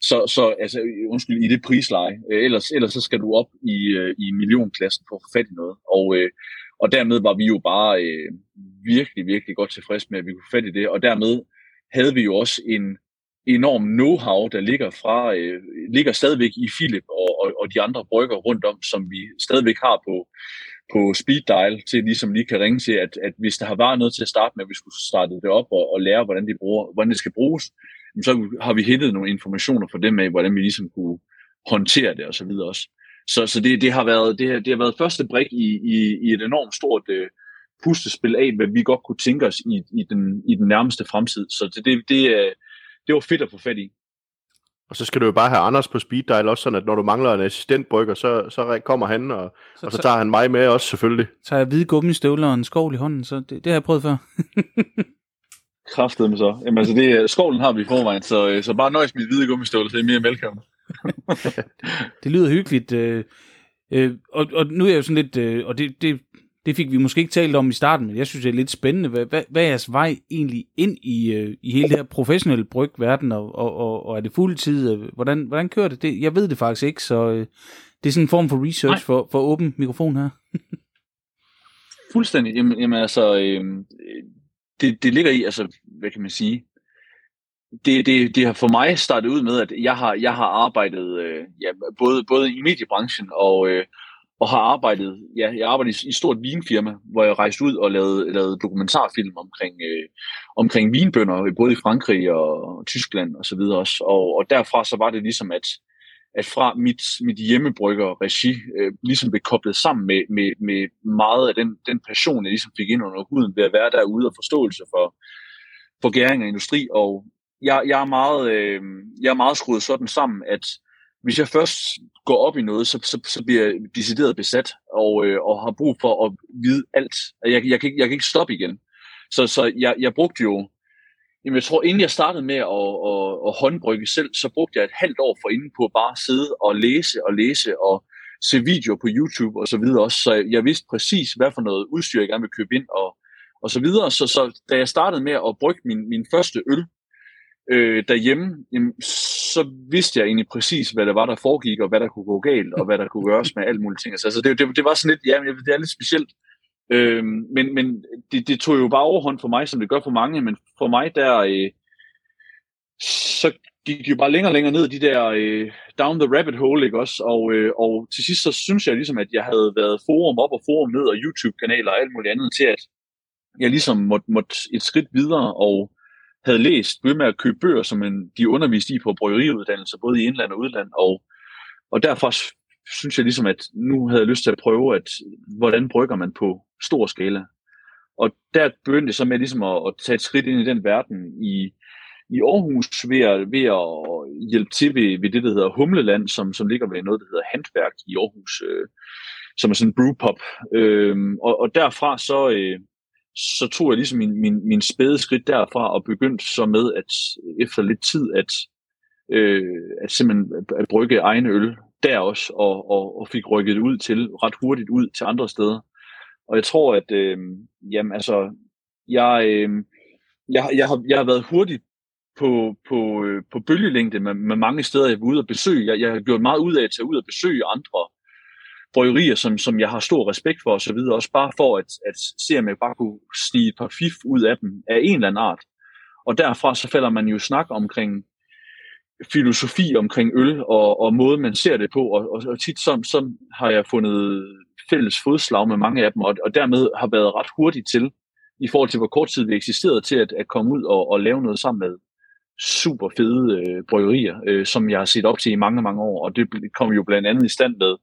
så, så altså, undskyld, i det prisleje. Ellers, ellers så skal du op i, i millionklassen for at få fat i noget. Og, og dermed var vi jo bare øh, virkelig, virkelig godt tilfreds med, at vi kunne få fat i det. Og dermed havde vi jo også en enorm know-how, der ligger fra øh, ligger stadigvæk i Philip og, og, og de andre brygger rundt om, som vi stadigvæk har på, på speed dial, til ligesom lige kan ringe til, at, at hvis der har været noget til at starte med, at vi skulle starte det op og, og lære, hvordan, de bruger, hvordan det skal bruges, så har vi hentet nogle informationer for dem af, hvordan vi ligesom kunne håndtere det og så videre også. Så, så det, det, har været, det, har, det har været første brik i, i, i et enormt stort øh, pustespil af, hvad vi godt kunne tænke os i, i, den, i den nærmeste fremtid. Så det, det, det, det var fedt at få fat i. Og så skal du jo bare have Anders på speed dial også, sådan at når du mangler en assistentbrygger, så, så kommer han, og så, og så tager han mig med også selvfølgelig. Tager jeg hvide gummistøvler og en skovl i hånden, så det, det har jeg prøvet før. Kræftet med så. Jamen altså, det, skovlen har vi i forvejen, så, så bare nøjes med hvide gummistøvler, så er mere velkommen. (laughs) det lyder hyggeligt. Øh, øh, og, og nu er jeg jo sådan lidt, øh, og det, det, det fik vi måske ikke talt om i starten, men jeg synes, det er lidt spændende. Hvad, hvad, hvad er jeres vej egentlig ind i, øh, i hele det her professionelle brygverden, og, og, og, og er det fuldtid? Hvordan, hvordan kører det? det? Jeg ved det faktisk ikke, så øh, det er sådan en form for research for, for åben mikrofon her. Fuldstændig. Jamen, jamen altså, øh, det, det ligger i, altså, hvad kan man sige, det, det, det har for mig startet ud med, at jeg har, jeg har arbejdet øh, ja, både, både i mediebranchen og, øh, og har arbejdet, ja, jeg arbejdet i, i et stort vinfirma, hvor jeg rejste ud og lavede, lavede dokumentarfilm omkring, øh, omkring vinbønder, både i Frankrig og Tyskland og så videre også. Og, og derfra så var det ligesom, at, at fra mit, mit hjemmebrygger regi øh, ligesom blev koblet sammen med, med, med meget af den, den passion, jeg ligesom fik ind under huden ved at være derude og forståelse for, for gæring og industri. Og, jeg, jeg, er meget, øh, jeg er meget skruet sådan sammen, at hvis jeg først går op i noget, så, så, så bliver jeg decideret besat og, øh, og har brug for at vide alt. Jeg, jeg, kan, ikke, jeg kan ikke stoppe igen. Så, så jeg, jeg brugte jo, jamen jeg tror, inden jeg startede med at, at, at håndbrygge selv, så brugte jeg et halvt år for inden på bare sidde og læse og læse og se videoer på YouTube og så videre også. Så jeg vidste præcis, hvad for noget udstyr jeg gerne ville købe ind og, og så videre. Så, så da jeg startede med at brygge min, min første øl, øh, derhjemme, jamen, så vidste jeg egentlig præcis, hvad der var, der foregik, og hvad der kunne gå galt, og hvad der kunne gøres med alt muligt ting. Altså, altså, det, det, det var sådan lidt, ja, det er lidt specielt. Øh, men men det, det tog jo bare overhånd for mig, som det gør for mange, men for mig der, øh, så gik det jo bare længere og længere ned de der øh, down the rabbit hole, ikke også? Og, øh, og til sidst så synes jeg ligesom, at jeg havde været forum op og forum ned, og YouTube-kanaler og alt muligt andet til, at jeg ligesom måtte, måtte et skridt videre, og havde læst, begyndte med at købe bøger, som en, de underviste i på bryggeriuddannelser, både i indland og udland, og, og derfor synes jeg ligesom, at nu havde jeg lyst til at prøve, at hvordan brygger man på stor skala. Og der begyndte jeg så med ligesom at, at tage et skridt ind i den verden i, i Aarhus ved at, ved at hjælpe til ved, ved det, der hedder Humleland, som, som ligger ved noget, der hedder Handværk i Aarhus, øh, som er sådan en brewpub. Øh, og, og derfra så, øh, så tog jeg ligesom min, min, min spæde skridt derfra og begyndte så med, at efter lidt tid, at, øh, at simpelthen at brygge egne øl. der også, og, og, og fik rykket ud til, ret hurtigt ud til andre steder. Og jeg tror, at øh, jamen, altså, jeg, øh, jeg, jeg, har, jeg har været hurtigt på, på, øh, på bølgelængde med, med mange steder, jeg var ude og besøge. Jeg, jeg har gjort meget ud af at tage ud og besøge andre bryggerier, som, som jeg har stor respekt for osv., også bare for at, at se, om jeg bare kunne snige et par fif ud af dem af en eller anden art. Og derfra så falder man jo snak omkring filosofi omkring øl og, og måde, man ser det på, og, og, og tit så, så har jeg fundet fælles fodslag med mange af dem, og, og dermed har været ret hurtigt til, i forhold til hvor kort tid vi eksisterede, til at, at komme ud og, og lave noget sammen med super fede øh, bryggerier, øh, som jeg har set op til i mange, mange år, og det kom jo blandt andet i stand med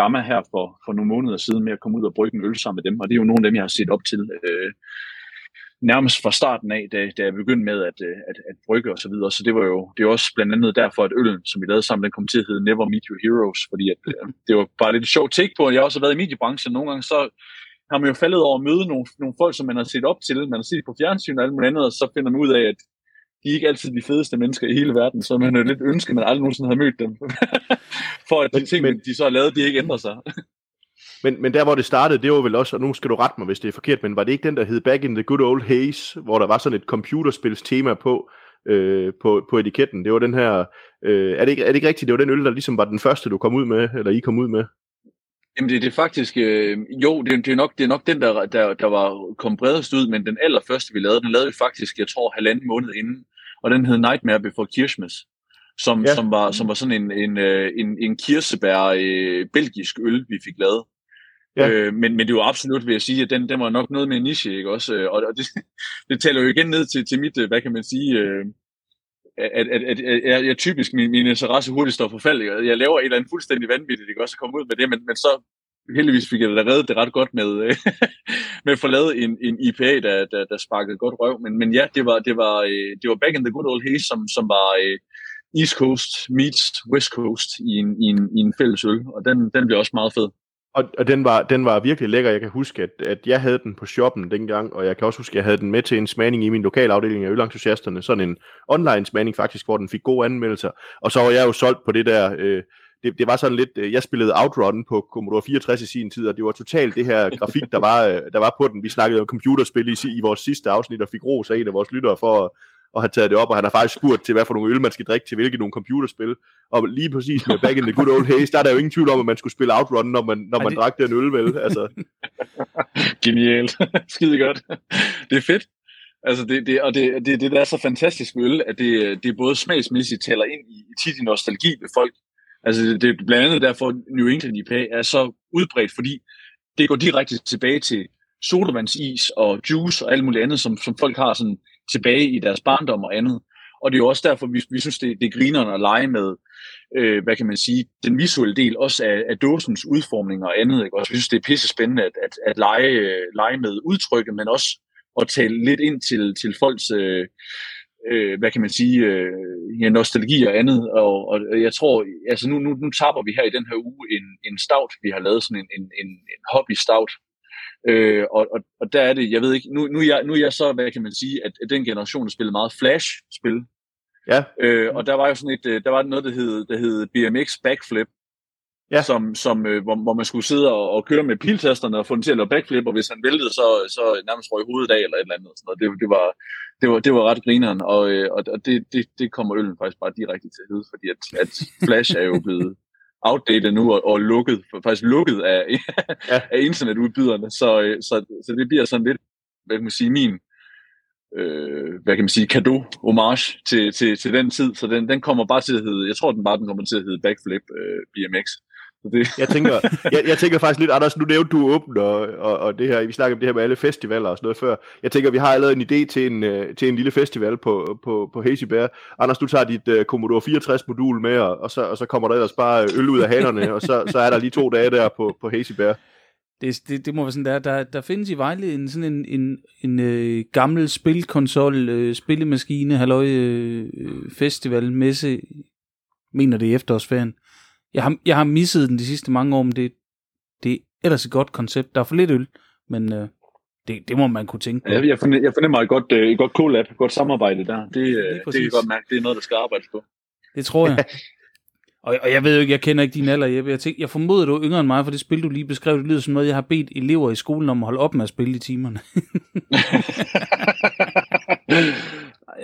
Gamma her for, for nogle måneder siden med at komme ud og brygge en øl sammen med dem, og det er jo nogle af dem, jeg har set op til. Øh, nærmest fra starten af, da, da jeg begyndte med at, øh, at, at brygge og så videre. Så det var jo det var også blandt andet derfor, at øllen, som vi lavede sammen, den kom til at hedde Never Meet Your Heroes, fordi at, øh, det var bare lidt sjovt take på, at jeg også har været i mediebranchen. Nogle gange så har man jo faldet over at møde nogle, nogle folk, som man har set op til, man har set på fjernsyn og alt muligt andet, og så finder man ud af, at de er ikke altid de fedeste mennesker i hele verden, så man har lidt ønsket, at man aldrig nogensinde havde mødt dem. (laughs) For at de ting, men, de så har lavet, de ikke ændrer sig. (laughs) Men, men der, hvor det startede, det var vel også, og nu skal du rette mig, hvis det er forkert, men var det ikke den, der hed Back in the Good Old Haze, hvor der var sådan et computerspils tema på, øh, på, på etiketten? Det var den her, øh, er, det ikke, er det ikke rigtigt, det var den øl, der ligesom var den første, du kom ud med, eller I kom ud med? Jamen det, det er faktisk, øh, jo, det, det, er nok, det er nok den, der, der, der var kom bredest ud, men den allerførste, vi lavede, den lavede vi faktisk, jeg tror, halvanden måned inden, og den hed Nightmare Before Christmas, som, ja. som, var, som var sådan en, en, øh, en, en kirsebær øh, belgisk øl, vi fik lavet. Ja. Øh, men, men det var absolut, vil jeg sige, at den, den var nok noget med niche, ikke også? Øh, og, og det, (laughs) det taler jo igen ned til, til mit, hvad kan man sige, øh, at, at, at, at jeg, jeg typisk, min, min interesse hurtigt står for fald. Jeg laver et eller andet fuldstændig vanvittigt, ikke også, at komme ud med det, men, men så heldigvis fik jeg da reddet det ret godt med, øh, (laughs) med at få lavet en, en IPA, der, der, der sparkede godt røv. Men, men ja, det var, det, var, øh, det var back in the good old days, som, som var øh, East Coast meets West Coast i en, i en, i en fælles øl, og den, den blev også meget fed. Og, og den, var, den var virkelig lækker. Jeg kan huske, at, at jeg havde den på shoppen dengang, og jeg kan også huske, at jeg havde den med til en smagning i min lokale afdeling af ølentusiasterne. Sådan en online smagning faktisk, hvor den fik gode anmeldelser. Og så var jeg jo solgt på det der... Øh, det, det var sådan lidt, øh, jeg spillede Outrun på Commodore 64 i sin tid, og det var totalt det her grafik, der var, øh, der var på den. Vi snakkede om computerspil i, i vores sidste afsnit, og fik ros af en af vores lyttere for, og har taget det op, og han har faktisk spurgt til, hvad for nogle øl man skal drikke til hvilke nogle computerspil. Og lige præcis med Back in the Good Old Haze, der er der jo ingen tvivl om, at man skulle spille Outrun, når man, når man det... drak den øl, vel? Altså. (laughs) Genialt. (laughs) Skide godt. Det er fedt. Altså det, det, og det, det, det der er så fantastisk med øl, at det, det både smagsmæssigt taler ind i, i tit i nostalgi ved folk. Altså det, er blandt andet derfor, New England IPA er så udbredt, fordi det går direkte tilbage til sodavandsis og juice og alt muligt andet, som, som folk har sådan tilbage i deres barndom og andet. Og det er jo også derfor, vi, vi synes, det, det griner grinerne at lege med, øh, hvad kan man sige, den visuelle del, også af, af dåsens udformning og andet. Ikke? Og vi synes, det er pisse spændende at, at, at lege, øh, lege med udtrykket, men også at tale lidt ind til, til folks, øh, øh, hvad kan man sige, øh, ja, nostalgi og andet. Og, og jeg tror, altså nu, nu, nu tapper vi her i den her uge en, en stout, vi har lavet sådan en, en, en, en hobby stout, Øh, og, og, og der er det, jeg ved ikke, nu, nu, er jeg, nu er jeg så, hvad kan man sige, at, at den generation, der spillede meget Flash-spil. Ja. Øh, og der var jo sådan et, øh, der var noget, der hed, der hed BMX Backflip, ja. som, som, øh, hvor, hvor man skulle sidde og, og køre med piltasterne og få den til at lave backflip, og hvis han væltede, så, så nærmest røg hovedet af eller et eller andet. Sådan noget. Det, det, var, det, var, det var ret grineren, og, øh, og, det, det, det kommer øllen faktisk bare direkte til at hedde, fordi at, at Flash er jo (laughs) blevet outdated nu og, og lukket, faktisk lukket af, ja. (laughs) af internetudbyderne. Så, øh, så, så det bliver sådan lidt, hvad kan man sige, min øh, hvad kan man sige, kado, homage til, til, til den tid. Så den, den kommer bare til at hedde, jeg tror den bare den kommer til at hedde Backflip øh, BMX. Det... jeg, tænker, (laughs) jeg, jeg tænker faktisk lidt, Anders, nu nævnte du åben, og, og, og det her, vi snakker om det her med alle festivaler og sådan noget før. Jeg tænker, vi har allerede en idé til en, uh, til en lille festival på, på, på Hazy Bear. Anders, du tager dit uh, Commodore 64 modul med, og, og, så, og så kommer der ellers bare øl ud af hanerne, og så, så er der lige to dage der på, på Hazy Bear. Det, det, det må være sådan, der, der, der findes i Vejle en, sådan en, en, en øh, gammel spilkonsol, øh, spillemaskine, halløj, øh, festival, messe, mener det i efterårsferien, jeg har, jeg har misset den de sidste mange år, men det, det er ellers et godt koncept. Der er for lidt øl, men øh, det, det må man kunne tænke på. Ja, jeg, fornemmer, jeg fornemmer et godt, øh, et godt collab, et godt samarbejde der. Det, det, det kan jeg godt mærke, det er noget, der skal arbejdes på. Det tror jeg. (laughs) Og, og jeg ved jo ikke, jeg kender ikke din alder, Jeppe. Jeg, tænker, jeg formoder, du er yngre end mig, for det spil, du lige beskrev, det lyder som noget, jeg har bedt elever i skolen om at holde op med at spille i timerne. (laughs)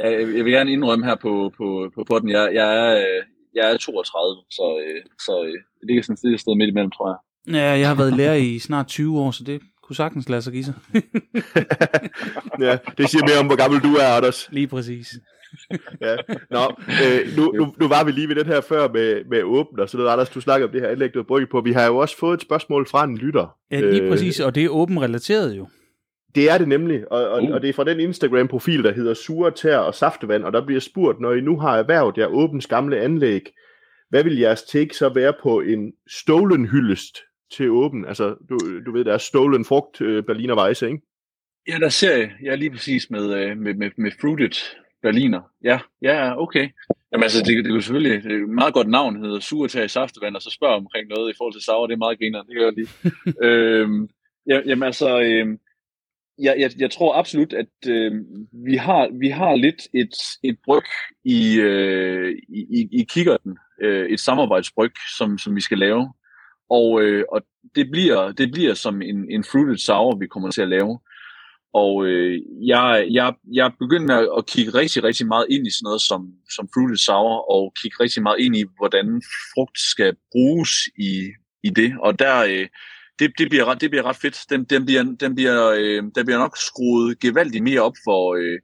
jeg, jeg vil gerne indrømme her på, på, på podden, jeg, jeg, er, øh, jeg er 32, så, øh, så øh, det ligger sådan et sted midt imellem, tror jeg. Ja, jeg har været lærer i snart 20 år, så det kunne sagtens lade sig give sig. (laughs) ja, det siger mere om, hvor gammel du er, Anders. Lige præcis. ja. Nå, øh, nu, nu, nu var vi lige ved den her før med, med åben, og så noget, Anders, du snakker om det her anlæg, du har på. Vi har jo også fået et spørgsmål fra en lytter. Ja, lige øh, præcis, og det er åben relateret jo. Det er det nemlig, og, og, uh. og det er fra den Instagram-profil, der hedder Sure Tær og Saftevand, og der bliver spurgt, når I nu har erhvervet jer åbens gamle anlæg, hvad vil jeres take så være på en stolen hyldest til åben? Altså, du, du ved, der er stolen frugt, øh, Berliner Weisse, ikke? Ja, der ser jeg, ja, lige præcis med, øh, med, med, med fruited Berliner. Ja, ja, okay. Jamen altså, det, det er jo selvfølgelig det er et meget godt navn, hedder Surtag Saftevand, og så spørger omkring noget i forhold til sauer, det er meget griner, det gør jeg lige. (laughs) øhm, ja, jamen altså, øhm, jeg, jeg, jeg tror absolut, at øh, vi, har, vi har lidt et, et bryg i, øh, i, i kikkerten, øh, et samarbejdsbryg, som, som vi skal lave. Og, øh, og det, bliver, det bliver som en, en fruited sour, vi kommer til at lave. Og øh, jeg, jeg, jeg begyndte at, at kigge rigtig, rigtig meget ind i sådan noget som, som fruited sour, og kigge rigtig meget ind i, hvordan frugt skal bruges i, i det. Og der, øh, det, det, bliver, det bliver ret fedt. Den, den, bliver, den, bliver, øh, den bliver nok skruet gevaldigt mere op for, øh,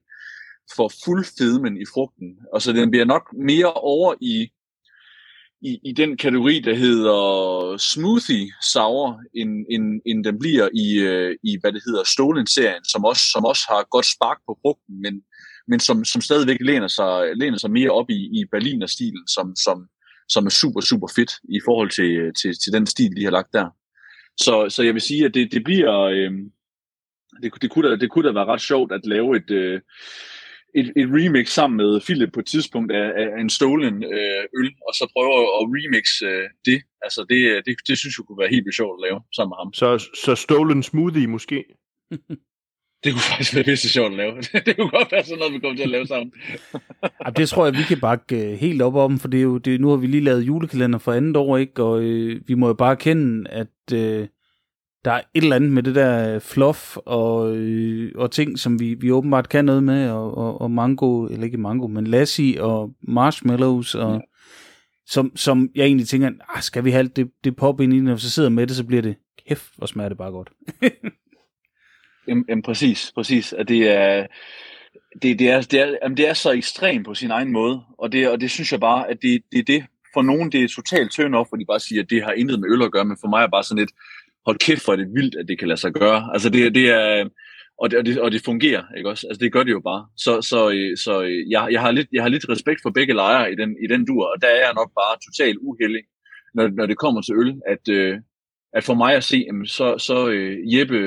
for fuld fedmen i frugten. Og så den bliver nok mere over i, i, i den kategori, der hedder smoothie sour, end, end, end den bliver i, øh, i hvad det hedder, Stolen-serien, som også, som også har godt spark på frugten, men, men som, som stadigvæk læner sig, læner sig mere op i, i Berliner-stilen, som, som, som er super, super fedt i forhold til, til, til den stil, de har lagt der. Så, så jeg vil sige, at det, det bliver... Øh, det, det, kunne da, det kunne da være ret sjovt at lave et, øh, et, et remix sammen med Philip på et tidspunkt af, af en stolen øh, øl, og så prøve at remix øh, det. Altså det, det, det synes jeg kunne være helt vildt sjovt at lave sammen med ham. Så, så stolen smoothie måske? (laughs) Det kunne (laughs) faktisk være virkelig sjovt at lave. (laughs) det kunne godt være sådan noget, vi kommer til at lave sammen. (laughs) ja, det tror jeg, vi kan bakke øh, helt op om, for det er jo, det, nu har vi lige lavet julekalender for andet år, ikke? og øh, vi må jo bare kende, at øh, der er et eller andet med det der fluff og, øh, og ting, som vi, vi åbenbart kan noget med, og, og, og mango, eller ikke mango, men lassi og marshmallows, og, ja. som, som jeg egentlig tænker, ah, skal vi have alt det, det pop ind i, når vi så sidder med det, så bliver det, kæft, hvor smager det bare godt. Jamen, jamen præcis, præcis. At det er, det, det, er, det, er, jamen, det er så ekstremt på sin egen måde, og det, og det synes jeg bare, at det, det er det. For nogen, det er totalt turn off, hvor de bare siger, at det har intet med øl at gøre, men for mig er bare sådan et, hold kæft, for det vildt, at det kan lade sig gøre. Altså det, det er, og det, og, det, og det fungerer, ikke også? Altså det gør det jo bare. Så, så, så jeg, jeg, har lidt, jeg har lidt respekt for begge lejre i den, i den dur, og der er jeg nok bare totalt uheldig, når, når det kommer til øl, at, øh, at for mig at se, så, så øh, Jeppe,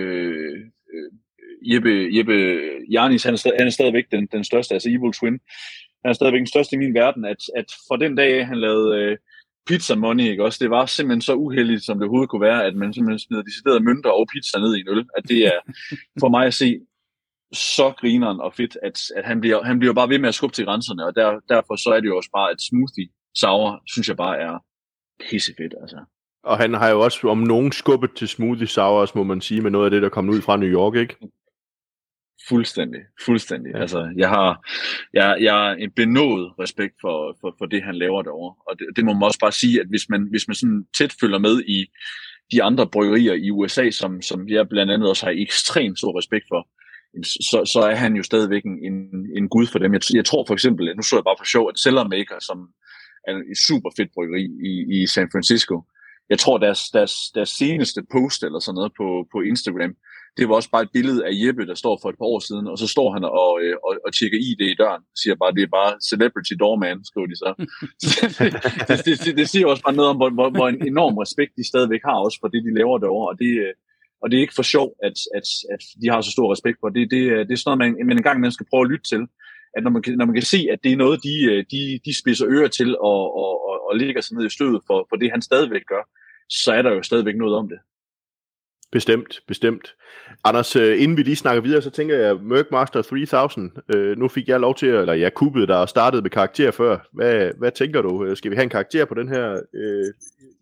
Jeppe, Jeppe Jarnis, han er, stadig, han er stadigvæk den, den største, altså Evil Twin. Han er stadigvæk den største i min verden, at, at for den dag, han lavede øh, pizza money, ikke også, det var simpelthen så uheldigt, som det overhovedet kunne være, at man simpelthen smider deciderede mønter og pizza ned i en øl. At det er (laughs) for mig at se så grineren og fedt, at, at han, bliver, han bliver bare ved med at skubbe til grænserne, og der, derfor så er det jo også bare, et smoothie sour, synes jeg bare er pissefedt, altså. Og han har jo også om nogen skubbet til smoothie sours, må man sige, med noget af det, der kom ud fra New York, ikke? Fuldstændig, fuldstændig. Ja. Altså, jeg har, jeg, jeg har en benået respekt for, for, for det, han laver derovre. Og det, det må man også bare sige, at hvis man, hvis man sådan tæt følger med i de andre bryggerier i USA, som, som jeg blandt andet også har ekstremt stor respekt for, så, så er han jo stadigvæk en, en gud for dem. Jeg, jeg tror for eksempel, nu så jeg bare for sjov, at Cellar Maker, som er et super fedt bryggeri i, i San Francisco, jeg tror deres, deres, deres seneste post eller sådan noget på, på Instagram, det var også bare et billede af Jeppe, der står for et par år siden, og så står han og, øh, og, og tjekker ID i døren, siger bare, det er bare celebrity doorman, skriver de så. (laughs) (laughs) det, det, det, det siger også bare noget om, hvor, hvor, hvor en enorm respekt de stadigvæk har også for det, de laver derovre, og det, øh, og det er ikke for sjov, at, at, at de har så stor respekt for det. Det, det er sådan noget, man, man en gang man skal prøve at lytte til, at når man, kan, når man kan se, at det er noget, de, øh, de, de spidser ører til og, og, og, og ligger sig ned i stødet for, for det, han stadigvæk gør, så er der jo stadigvæk noget om det. Bestemt, bestemt. Anders, øh, inden vi lige snakker videre, så tænker jeg, Merkmaster 3000, øh, nu fik jeg lov til, eller jeg kubbede der og startede med karakter før. Hvad, hvad tænker du? Øh, skal vi have en karakter på den her øh,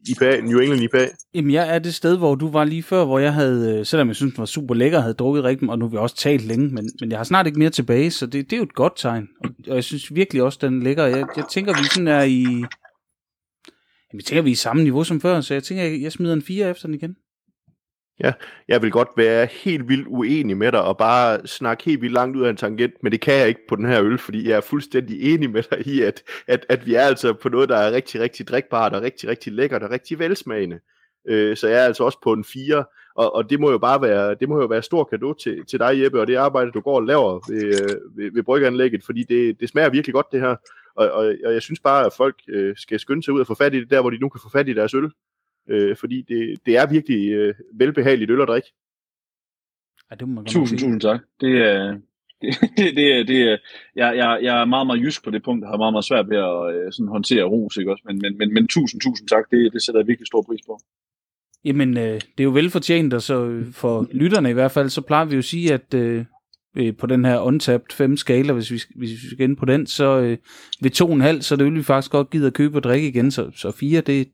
IPA, New England IPA? Jamen, jeg er det sted, hvor du var lige før, hvor jeg havde, selvom jeg synes, den var super lækker, havde drukket rigtig, og nu har vi også talt længe, men, men jeg har snart ikke mere tilbage, så det, det er jo et godt tegn. Og, og jeg synes virkelig også, den er lækker. Jeg, jeg tænker, vi sådan er i... Jamen, jeg tænker, vi er i samme niveau som før, så jeg tænker, jeg, jeg smider en 4 efter den igen. Ja, jeg vil godt være helt vildt uenig med dig og bare snakke helt vildt langt ud af en tangent, men det kan jeg ikke på den her øl, fordi jeg er fuldstændig enig med dig i, at, at, at vi er altså på noget, der er rigtig, rigtig drikbart og rigtig, rigtig lækkert og rigtig velsmagende. Øh, så jeg er altså også på en 4, og, og det må jo bare være, det må jo være stor gave til, til dig, Jeppe, og det arbejde, du går og laver ved, øh, ved, ved bryggeanlægget, fordi det, det smager virkelig godt, det her. Og, og, og jeg synes bare, at folk øh, skal skynde sig ud og få fat i det der, hvor de nu kan få fat i deres øl øh, fordi det, det er virkelig øh, velbehageligt øl at drikke. Ja, det må man tusind, tusind tak. Det er, (laughs) det, det, det, er, det er, jeg, jeg, jeg er meget, meget jysk på det punkt, og har meget, meget svært ved at øh, sådan håndtere ros, ikke også? Men, men, men, men tusind, tusind tak, det, det sætter jeg virkelig stor pris på. Jamen, øh, det er jo velfortjent, og så for lytterne i hvert fald, så plejer vi jo at sige, at øh, på den her untapped 5 skala, hvis vi, hvis vi skal ind på den, så øh, ved 2,5, så det vil vi faktisk godt give at købe og drikke igen, så, så 4, det,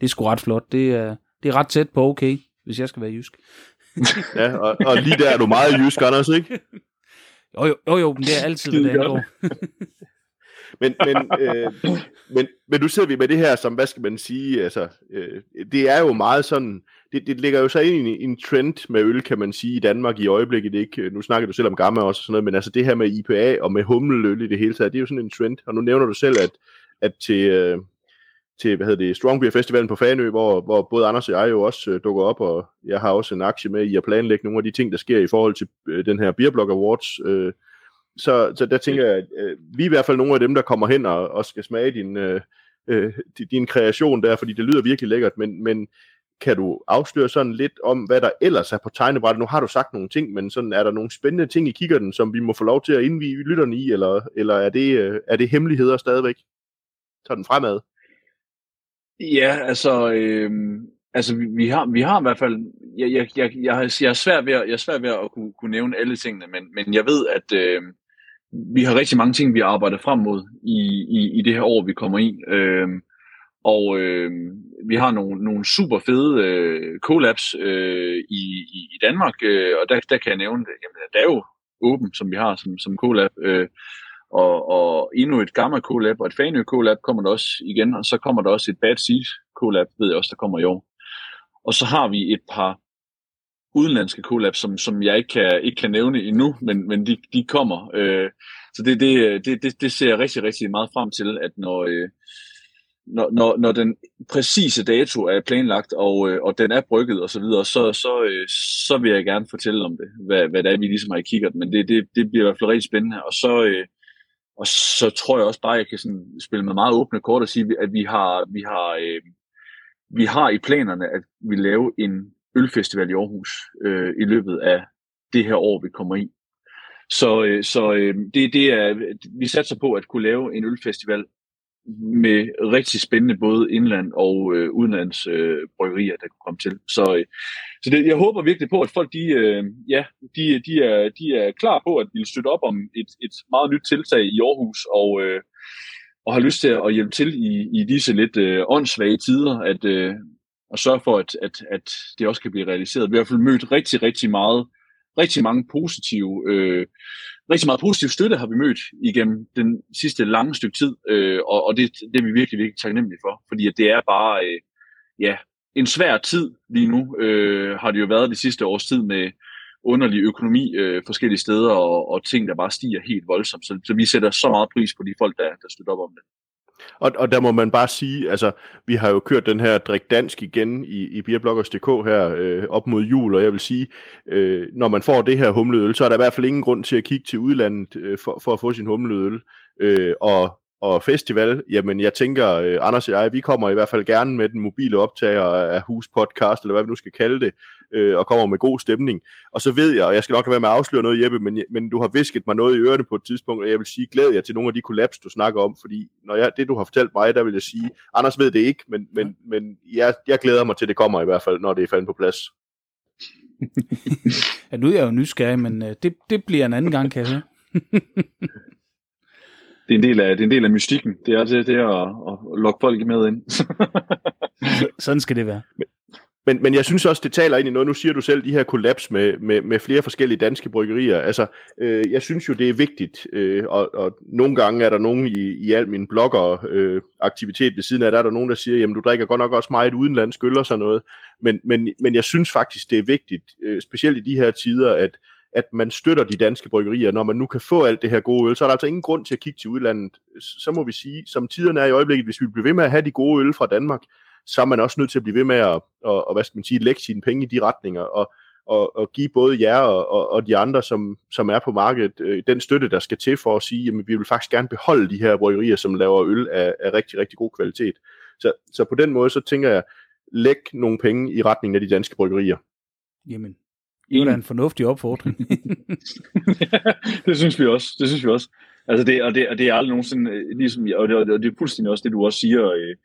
det er sgu ret flot. Det er, det er ret tæt på okay, hvis jeg skal være jysk. (laughs) ja, og, og lige der er du meget jysk, Anders, ikke? (laughs) Jo, jo, jo, jo men det er altid, hvad det angår. (laughs) men, men, øh, men, men nu sidder vi med det her, som, hvad skal man sige, altså, øh, det er jo meget sådan, det, det ligger jo så ind i en, en trend med øl, kan man sige, i Danmark i øjeblikket, ikke? Nu snakker du selv om gamma også og sådan noget, men altså det her med IPA og med hummeløl i det hele taget, det er jo sådan en trend, og nu nævner du selv, at, at til, øh, til hvad hedder det, Strong Beer Festivalen på Fanø, hvor, hvor både Anders og jeg jo også øh, dukker op, og jeg har også en aktie med i at planlægge nogle af de ting, der sker i forhold til øh, den her Beer Beerblog Awards. Øh, så, så der tænker jeg, at øh, vi er i hvert fald nogle af dem, der kommer hen og, og skal smage din, øh, øh, din kreation der, fordi det lyder virkelig lækkert, men, men kan du afsløre sådan lidt om, hvad der ellers er på tegnebrættet? Nu har du sagt nogle ting, men sådan er der nogle spændende ting i kikkerten, som vi må få lov til at indvige lytterne i, eller, eller er, det, øh, er det hemmeligheder stadigvæk? Tag den fremad. Ja, altså, øh, altså vi, vi, har, vi har i hvert fald, jeg, jeg, jeg, jeg, har, jeg, er svært ved, at, jeg er svært ved at kunne, kunne nævne alle tingene, men, men jeg ved, at øh, vi har rigtig mange ting, vi arbejder frem mod i, i, i det her år, vi kommer i. Øh, og øh, vi har nogle, nogle super fede øh, collabs øh, i, i, i Danmark, øh, og der, der kan jeg nævne det. Jamen, der er jo Open, som vi har som, som collab. Øh, og, og endnu et Gamma Collab og et Fanø Collab kommer der også igen, og så kommer der også et Bad Seed Collab, ved jeg også, der kommer i år. Og så har vi et par udenlandske collabs, som, som jeg ikke kan, ikke kan nævne endnu, men, men de, de kommer. Øh, så det, det, det, det, det ser jeg rigtig, rigtig meget frem til, at når, øh, når, når, når den præcise dato er planlagt, og, øh, og den er brygget osv., så, videre, så, så, øh, så vil jeg gerne fortælle om det, hvad, hvad det er, vi ligesom har i kikkert, Men det, det, det bliver i hvert fald rigtig spændende. Og så, øh, og så tror jeg også bare, at jeg kan sådan spille med meget åbne kort og sige, at vi har, vi har, øh, vi har i planerne, at vi laver en ølfestival i Aarhus øh, i løbet af det her år, vi kommer i. Så, øh, så øh, det, det er, vi satser på at kunne lave en ølfestival Mm-hmm. med rigtig spændende både indland og øh, udenlands øh, bryggerier, der kunne komme til. Så, øh, så det, jeg håber virkelig på, at folk de, øh, ja, de, de, er, de er klar på at ville støtte op om et, et meget nyt tiltag i Aarhus, og, øh, og har lyst til at hjælpe til i, i disse lidt øh, åndssvage tider, at, øh, at sørge for, at, at, at det også kan blive realiseret. Vi har i hvert fald mødt rigtig, rigtig meget, rigtig mange positive øh, rigtig meget positiv støtte har vi mødt igennem den sidste lange stykke tid, øh, og, og det, det er vi virkelig, virkelig taknemmelige for, fordi at det er bare, øh, ja, en svær tid lige nu, øh, har det jo været de sidste års tid med underlig økonomi øh, forskellige steder, og, og ting, der bare stiger helt voldsomt, så, så vi sætter så meget pris på de folk, der, der støtter op om det. Og, og der må man bare sige, altså, vi har jo kørt den her Drik Dansk igen i, i Beerbloggers.dk her øh, op mod jul, og jeg vil sige, øh, når man får det her humleøl, så er der i hvert fald ingen grund til at kigge til udlandet øh, for, for at få sin humleøl. Øh, og og festival, jamen jeg tænker, øh, Anders og jeg, vi kommer i hvert fald gerne med den mobile optager af Hus Podcast, eller hvad vi nu skal kalde det, øh, og kommer med god stemning. Og så ved jeg, og jeg skal nok være med at afsløre noget, Jeppe, men, men du har visket mig noget i ørerne på et tidspunkt, og jeg vil sige, glæder jeg til nogle af de kollaps, du snakker om, fordi når jeg, det, du har fortalt mig, der vil jeg sige, Anders ved det ikke, men, men, men jeg, jeg glæder mig til, det kommer i hvert fald, når det er faldet på plads. (laughs) ja, nu er jeg jo nysgerrig, men øh, det, det bliver en anden gang, kan jeg høre. (laughs) det er en del af, det er en del af mystikken. Det er det, det er at, at lokke folk med ind. (laughs) Sådan skal det være. Men, men jeg synes også, det taler ind i noget. Nu siger du selv de her kollaps med, med, med flere forskellige danske bryggerier. Altså, øh, jeg synes jo, det er vigtigt, øh, og, og nogle gange er der nogen i, i al min blogger øh, aktivitet ved siden af, der er der nogen, der siger, jamen du drikker godt nok også meget udenlandsk øl og sådan noget. Men, men, men jeg synes faktisk, det er vigtigt, øh, specielt i de her tider, at, at man støtter de danske bryggerier. Når man nu kan få alt det her gode øl, så er der altså ingen grund til at kigge til udlandet. Så må vi sige, som tiderne er i øjeblikket, hvis vi bliver ved med at have de gode øl fra Danmark, så er man også nødt til at blive ved med at, og, og hvad skal man sige, lægge sine penge i de retninger, og, og, og give både jer og, og, og de andre, som, som er på markedet, øh, den støtte, der skal til for at sige, at vi vil faktisk gerne beholde de her bryggerier, som laver øl af, af rigtig, rigtig god kvalitet. Så, så på den måde, så tænker jeg, læg nogle penge i retningen af de danske bryggerier. Jamen, det er en fornuftig opfordring. (laughs) (laughs) det synes vi også. Det synes vi også. Altså det, og, det, og det er aldrig nogensinde, øh, ligesom, og det, og det er fuldstændig også det, du også siger, øh,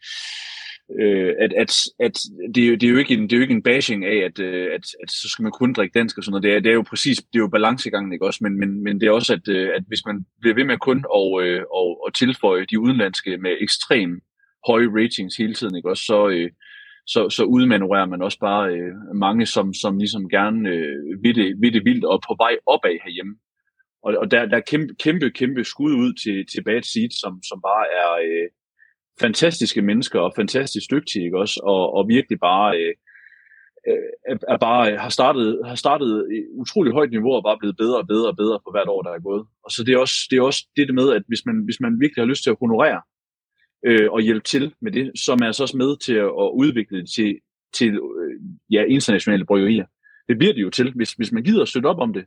øh, at, at, at det, er jo, det, er jo ikke en, det er jo ikke en bashing af, at, øh, at, at så skal man kun drikke dansk og sådan noget. Det er, det er jo præcis, det er jo balancegangen, ikke også? Men, men, men det er også, at, at hvis man bliver ved med kun at, øh, og, og tilføje de udenlandske med ekstrem høje ratings hele tiden, ikke også? Så, øh, så, så udmanøvrerer man også bare øh, mange, som, som ligesom gerne øh, vil, det, vil det vildt og på vej opad herhjemme. Og, og der, der er kæmpe, kæmpe, kæmpe skud ud til, til Bad Seed, som, som bare er, øh, fantastiske mennesker og fantastisk dygtige, ikke også? Og, og virkelig bare øh, øh er bare har startet har startet utrolig højt niveau og bare blevet bedre og bedre og bedre for hvert år der er gået. Og så det er også det er også det med at hvis man hvis man virkelig har lyst til at honorere øh, og hjælpe til med det, som er altså også med til at, at udvikle det til til øh, ja, internationale bryggerier. Det bliver det jo til, hvis, hvis man gider at støtte op om det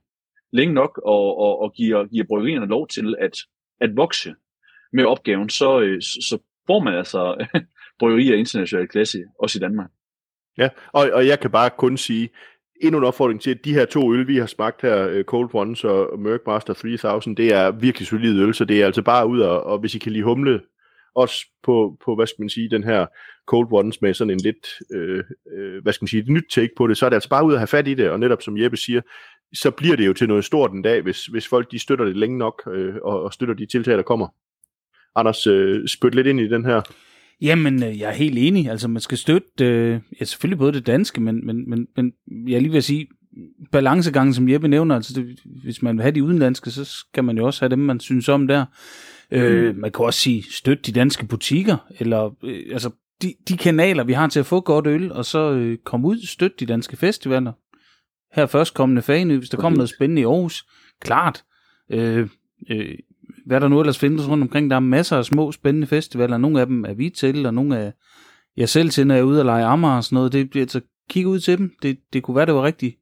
længe nok og, og, og giver, giver bryggerierne lov til at, at vokse med opgaven, så, øh, så får man altså (laughs) bryggerier af international klasse, også i Danmark. Ja, og, og jeg kan bare kun sige, endnu en opfordring til, at de her to øl, vi har smagt her, øh, Cold Ones og Merc Master 3000, det er virkelig solide øl, så det er altså bare ud og, og hvis I kan lide humle, også på, på, hvad skal man sige, den her Cold Ones med sådan en lidt, øh, øh, hvad skal man sige, et nyt take på det, så er det altså bare ud at have fat i det, og netop som Jeppe siger, så bliver det jo til noget stort en dag, hvis, hvis folk de støtter det længe nok, øh, og, og støtter de tiltag, der kommer. Anders, øh, spyt lidt ind i den her. Jamen, øh, jeg er helt enig. Altså, man skal støtte, øh, ja, selvfølgelig både det danske, men, men, men, men jeg lige vil sige, balancegangen, som Jeppe nævner, altså det, hvis man vil have de udenlandske, så skal man jo også have dem, man synes om der. Øh, mm. Øh, man kan også sige, støtte de danske butikker, eller øh, altså de, de kanaler, vi har til at få godt øl, og så øh, komme ud, støtte de danske festivaler. Her først kommende Fanø, hvis der kommer noget spændende i Aarhus, klart. Øh, øh, hvad der nu ellers findes rundt omkring. Der er masser af små spændende festivaler. Nogle af dem er vi til, og nogle af jeg selv til, når jeg er ude og lege Amager og sådan noget. Det, altså, kig ud til dem. Det, det kunne være, det var rigtig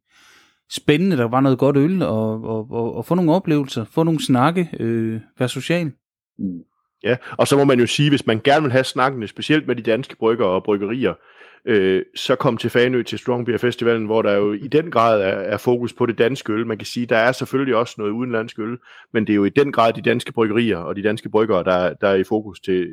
spændende. Der var noget godt øl, og, og, og, og få nogle oplevelser, få nogle snakke, øh, være social. Mm. Ja, og så må man jo sige, hvis man gerne vil have snakkene, specielt med de danske brygger og bryggerier, øh, så kom til Fanø til Strong Beer Festivalen, hvor der jo i den grad er, er fokus på det danske øl. Man kan sige, der er selvfølgelig også noget udenlandsk øl, men det er jo i den grad de danske bryggerier og de danske bryggere, der, der er i fokus til,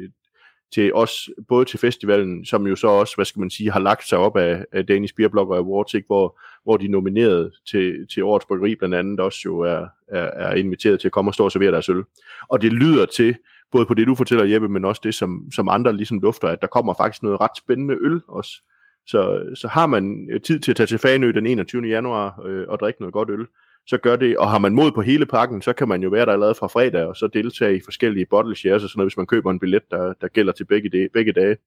til os, både til festivalen, som jo så også, hvad skal man sige, har lagt sig op af, af Danish Beer Blogger Awards, ikke? Hvor, hvor de nomineret til, til årets bryggeri blandt andet også jo er, er, er inviteret til at komme og stå og servere deres øl. Og det lyder til, både på det, du fortæller, Jeppe, men også det, som, som andre ligesom lufter, at der kommer faktisk noget ret spændende øl også. Så, så har man tid til at tage til Fanø den 21. januar øh, og drikke noget godt øl, så gør det, og har man mod på hele pakken, så kan man jo være der allerede fra fredag, og så deltage i forskellige bottle shares og sådan noget, hvis man køber en billet, der, der gælder til begge, de, begge dage.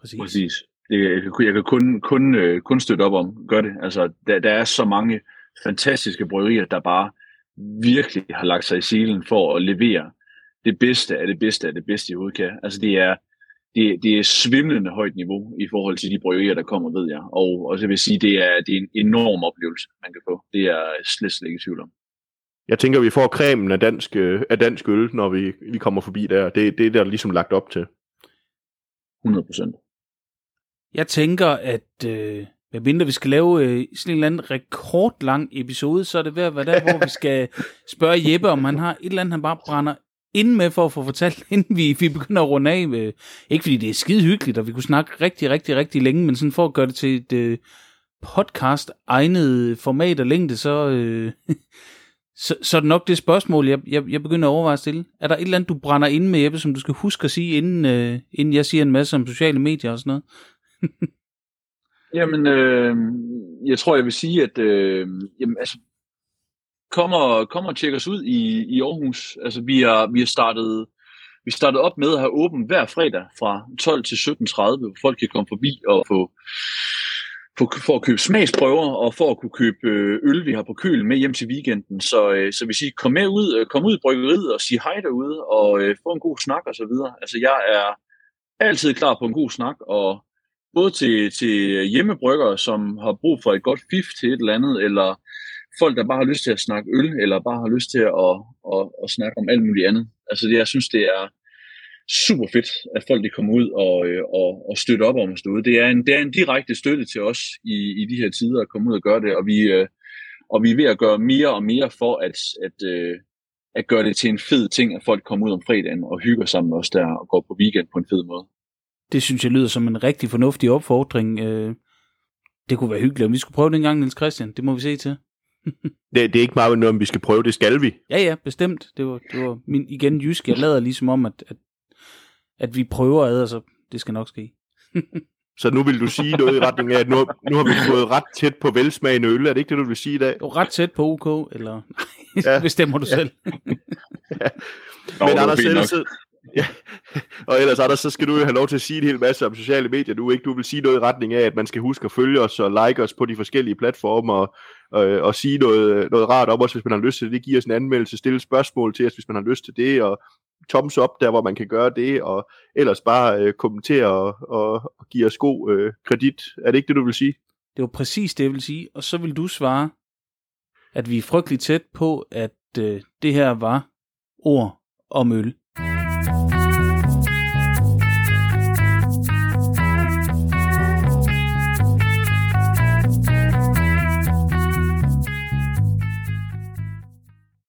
Præcis. Præcis. Jeg, jeg kan kun, kun, øh, kun støtte op om, gør det. Altså, der, der er så mange fantastiske bryggerier, der bare virkelig har lagt sig i silen for at levere det bedste af det bedste af det bedste i udkast. Altså det er, det, det er svimlende højt niveau i forhold til de bryggerier, der kommer, ved jeg. Og, og så vil jeg sige, det er, det er en enorm oplevelse, man kan få. Det er slet, slet ikke i tvivl om. Jeg tænker, vi får cremen af dansk, af dansk øl, når vi, vi kommer forbi der. Det, det er der ligesom lagt op til. 100 procent. Jeg tænker, at øh, mindre vi skal lave øh, sådan en eller anden rekordlang episode, så er det ved at være der, hvor vi skal (laughs) spørge Jeppe, om han har et eller andet, han bare brænder ind med for at få fortalt, (laughs) inden vi, vi begynder at runde af. Med, ikke fordi det er skide hyggeligt, og vi kunne snakke rigtig, rigtig, rigtig længe, men sådan for at gøre det til et, øh, podcast egnet format og længde, så, øh, (laughs) så, så er det nok det spørgsmål, jeg, jeg, jeg begynder at overveje at stille. Er der et eller andet, du brænder ind med, Jeppe, som du skal huske at sige, inden, øh, inden jeg siger en masse om sociale medier og sådan noget? (laughs) Jamen, øh, jeg tror, jeg vil sige, at øh, jamen, altså, kom, og, kom og tjek os ud i, i Aarhus. Altså, vi har, vi har startet vi startede op med at have åbent hver fredag fra 12 til 17.30, hvor folk kan komme forbi og få, få, for at købe smagsprøver og for at kunne købe øh, øl, vi har på køl med hjem til weekenden. Så, øh, så hvis I kom med ud, øh, kom ud i bryggeriet og sig hej derude og øh, få en god snak og så videre. Altså jeg er altid klar på en god snak, og både til, til hjemmebryggere, som har brug for et godt fif til et eller andet, eller folk, der bare har lyst til at snakke øl, eller bare har lyst til at, at, at, at snakke om alt muligt andet. Altså det, jeg synes, det er super fedt, at folk de kommer ud og, øh, og, og støtter op om os derude. Det er, en, det er en direkte støtte til os i, i de her tider at komme ud og gøre det, og vi, øh, og vi er ved at gøre mere og mere for at, at, øh, at gøre det til en fed ting, at folk kommer ud om fredagen og hygger sammen med os der og går på weekend på en fed måde. Det synes jeg lyder som en rigtig fornuftig opfordring. Det kunne være hyggeligt, om vi skulle prøve det en gang, Niels Christian. Det må vi se til det, det er ikke meget noget, om vi skal prøve, det skal vi. Ja, ja, bestemt. Det var, det var min, igen jysk. Jeg lader ligesom om, at, at, at vi prøver ad, så det skal nok ske. så nu vil du sige noget i retning af, at nu, nu har vi fået ret tæt på velsmagende øl. Er det ikke det, du vil sige i dag? Jo, ret tæt på OK, eller ja. (laughs) bestemmer du ja. selv. (laughs) ja. Men Anders, Ja, (laughs) og ellers Anders, så skal du jo have lov til at sige en hel masse om sociale medier nu, ikke? Du vil sige noget i retning af, at man skal huske at følge os og like os på de forskellige platforme og, og, og sige noget, noget rart om os, hvis man har lyst til det. Det giver os en anmeldelse, stille spørgsmål til os, hvis man har lyst til det, og thumbs up der, hvor man kan gøre det, og ellers bare øh, kommentere og, og, og give os god øh, kredit. Er det ikke det, du vil sige? Det var præcis det, jeg vil sige. Og så vil du svare, at vi er frygteligt tæt på, at øh, det her var ord om øl.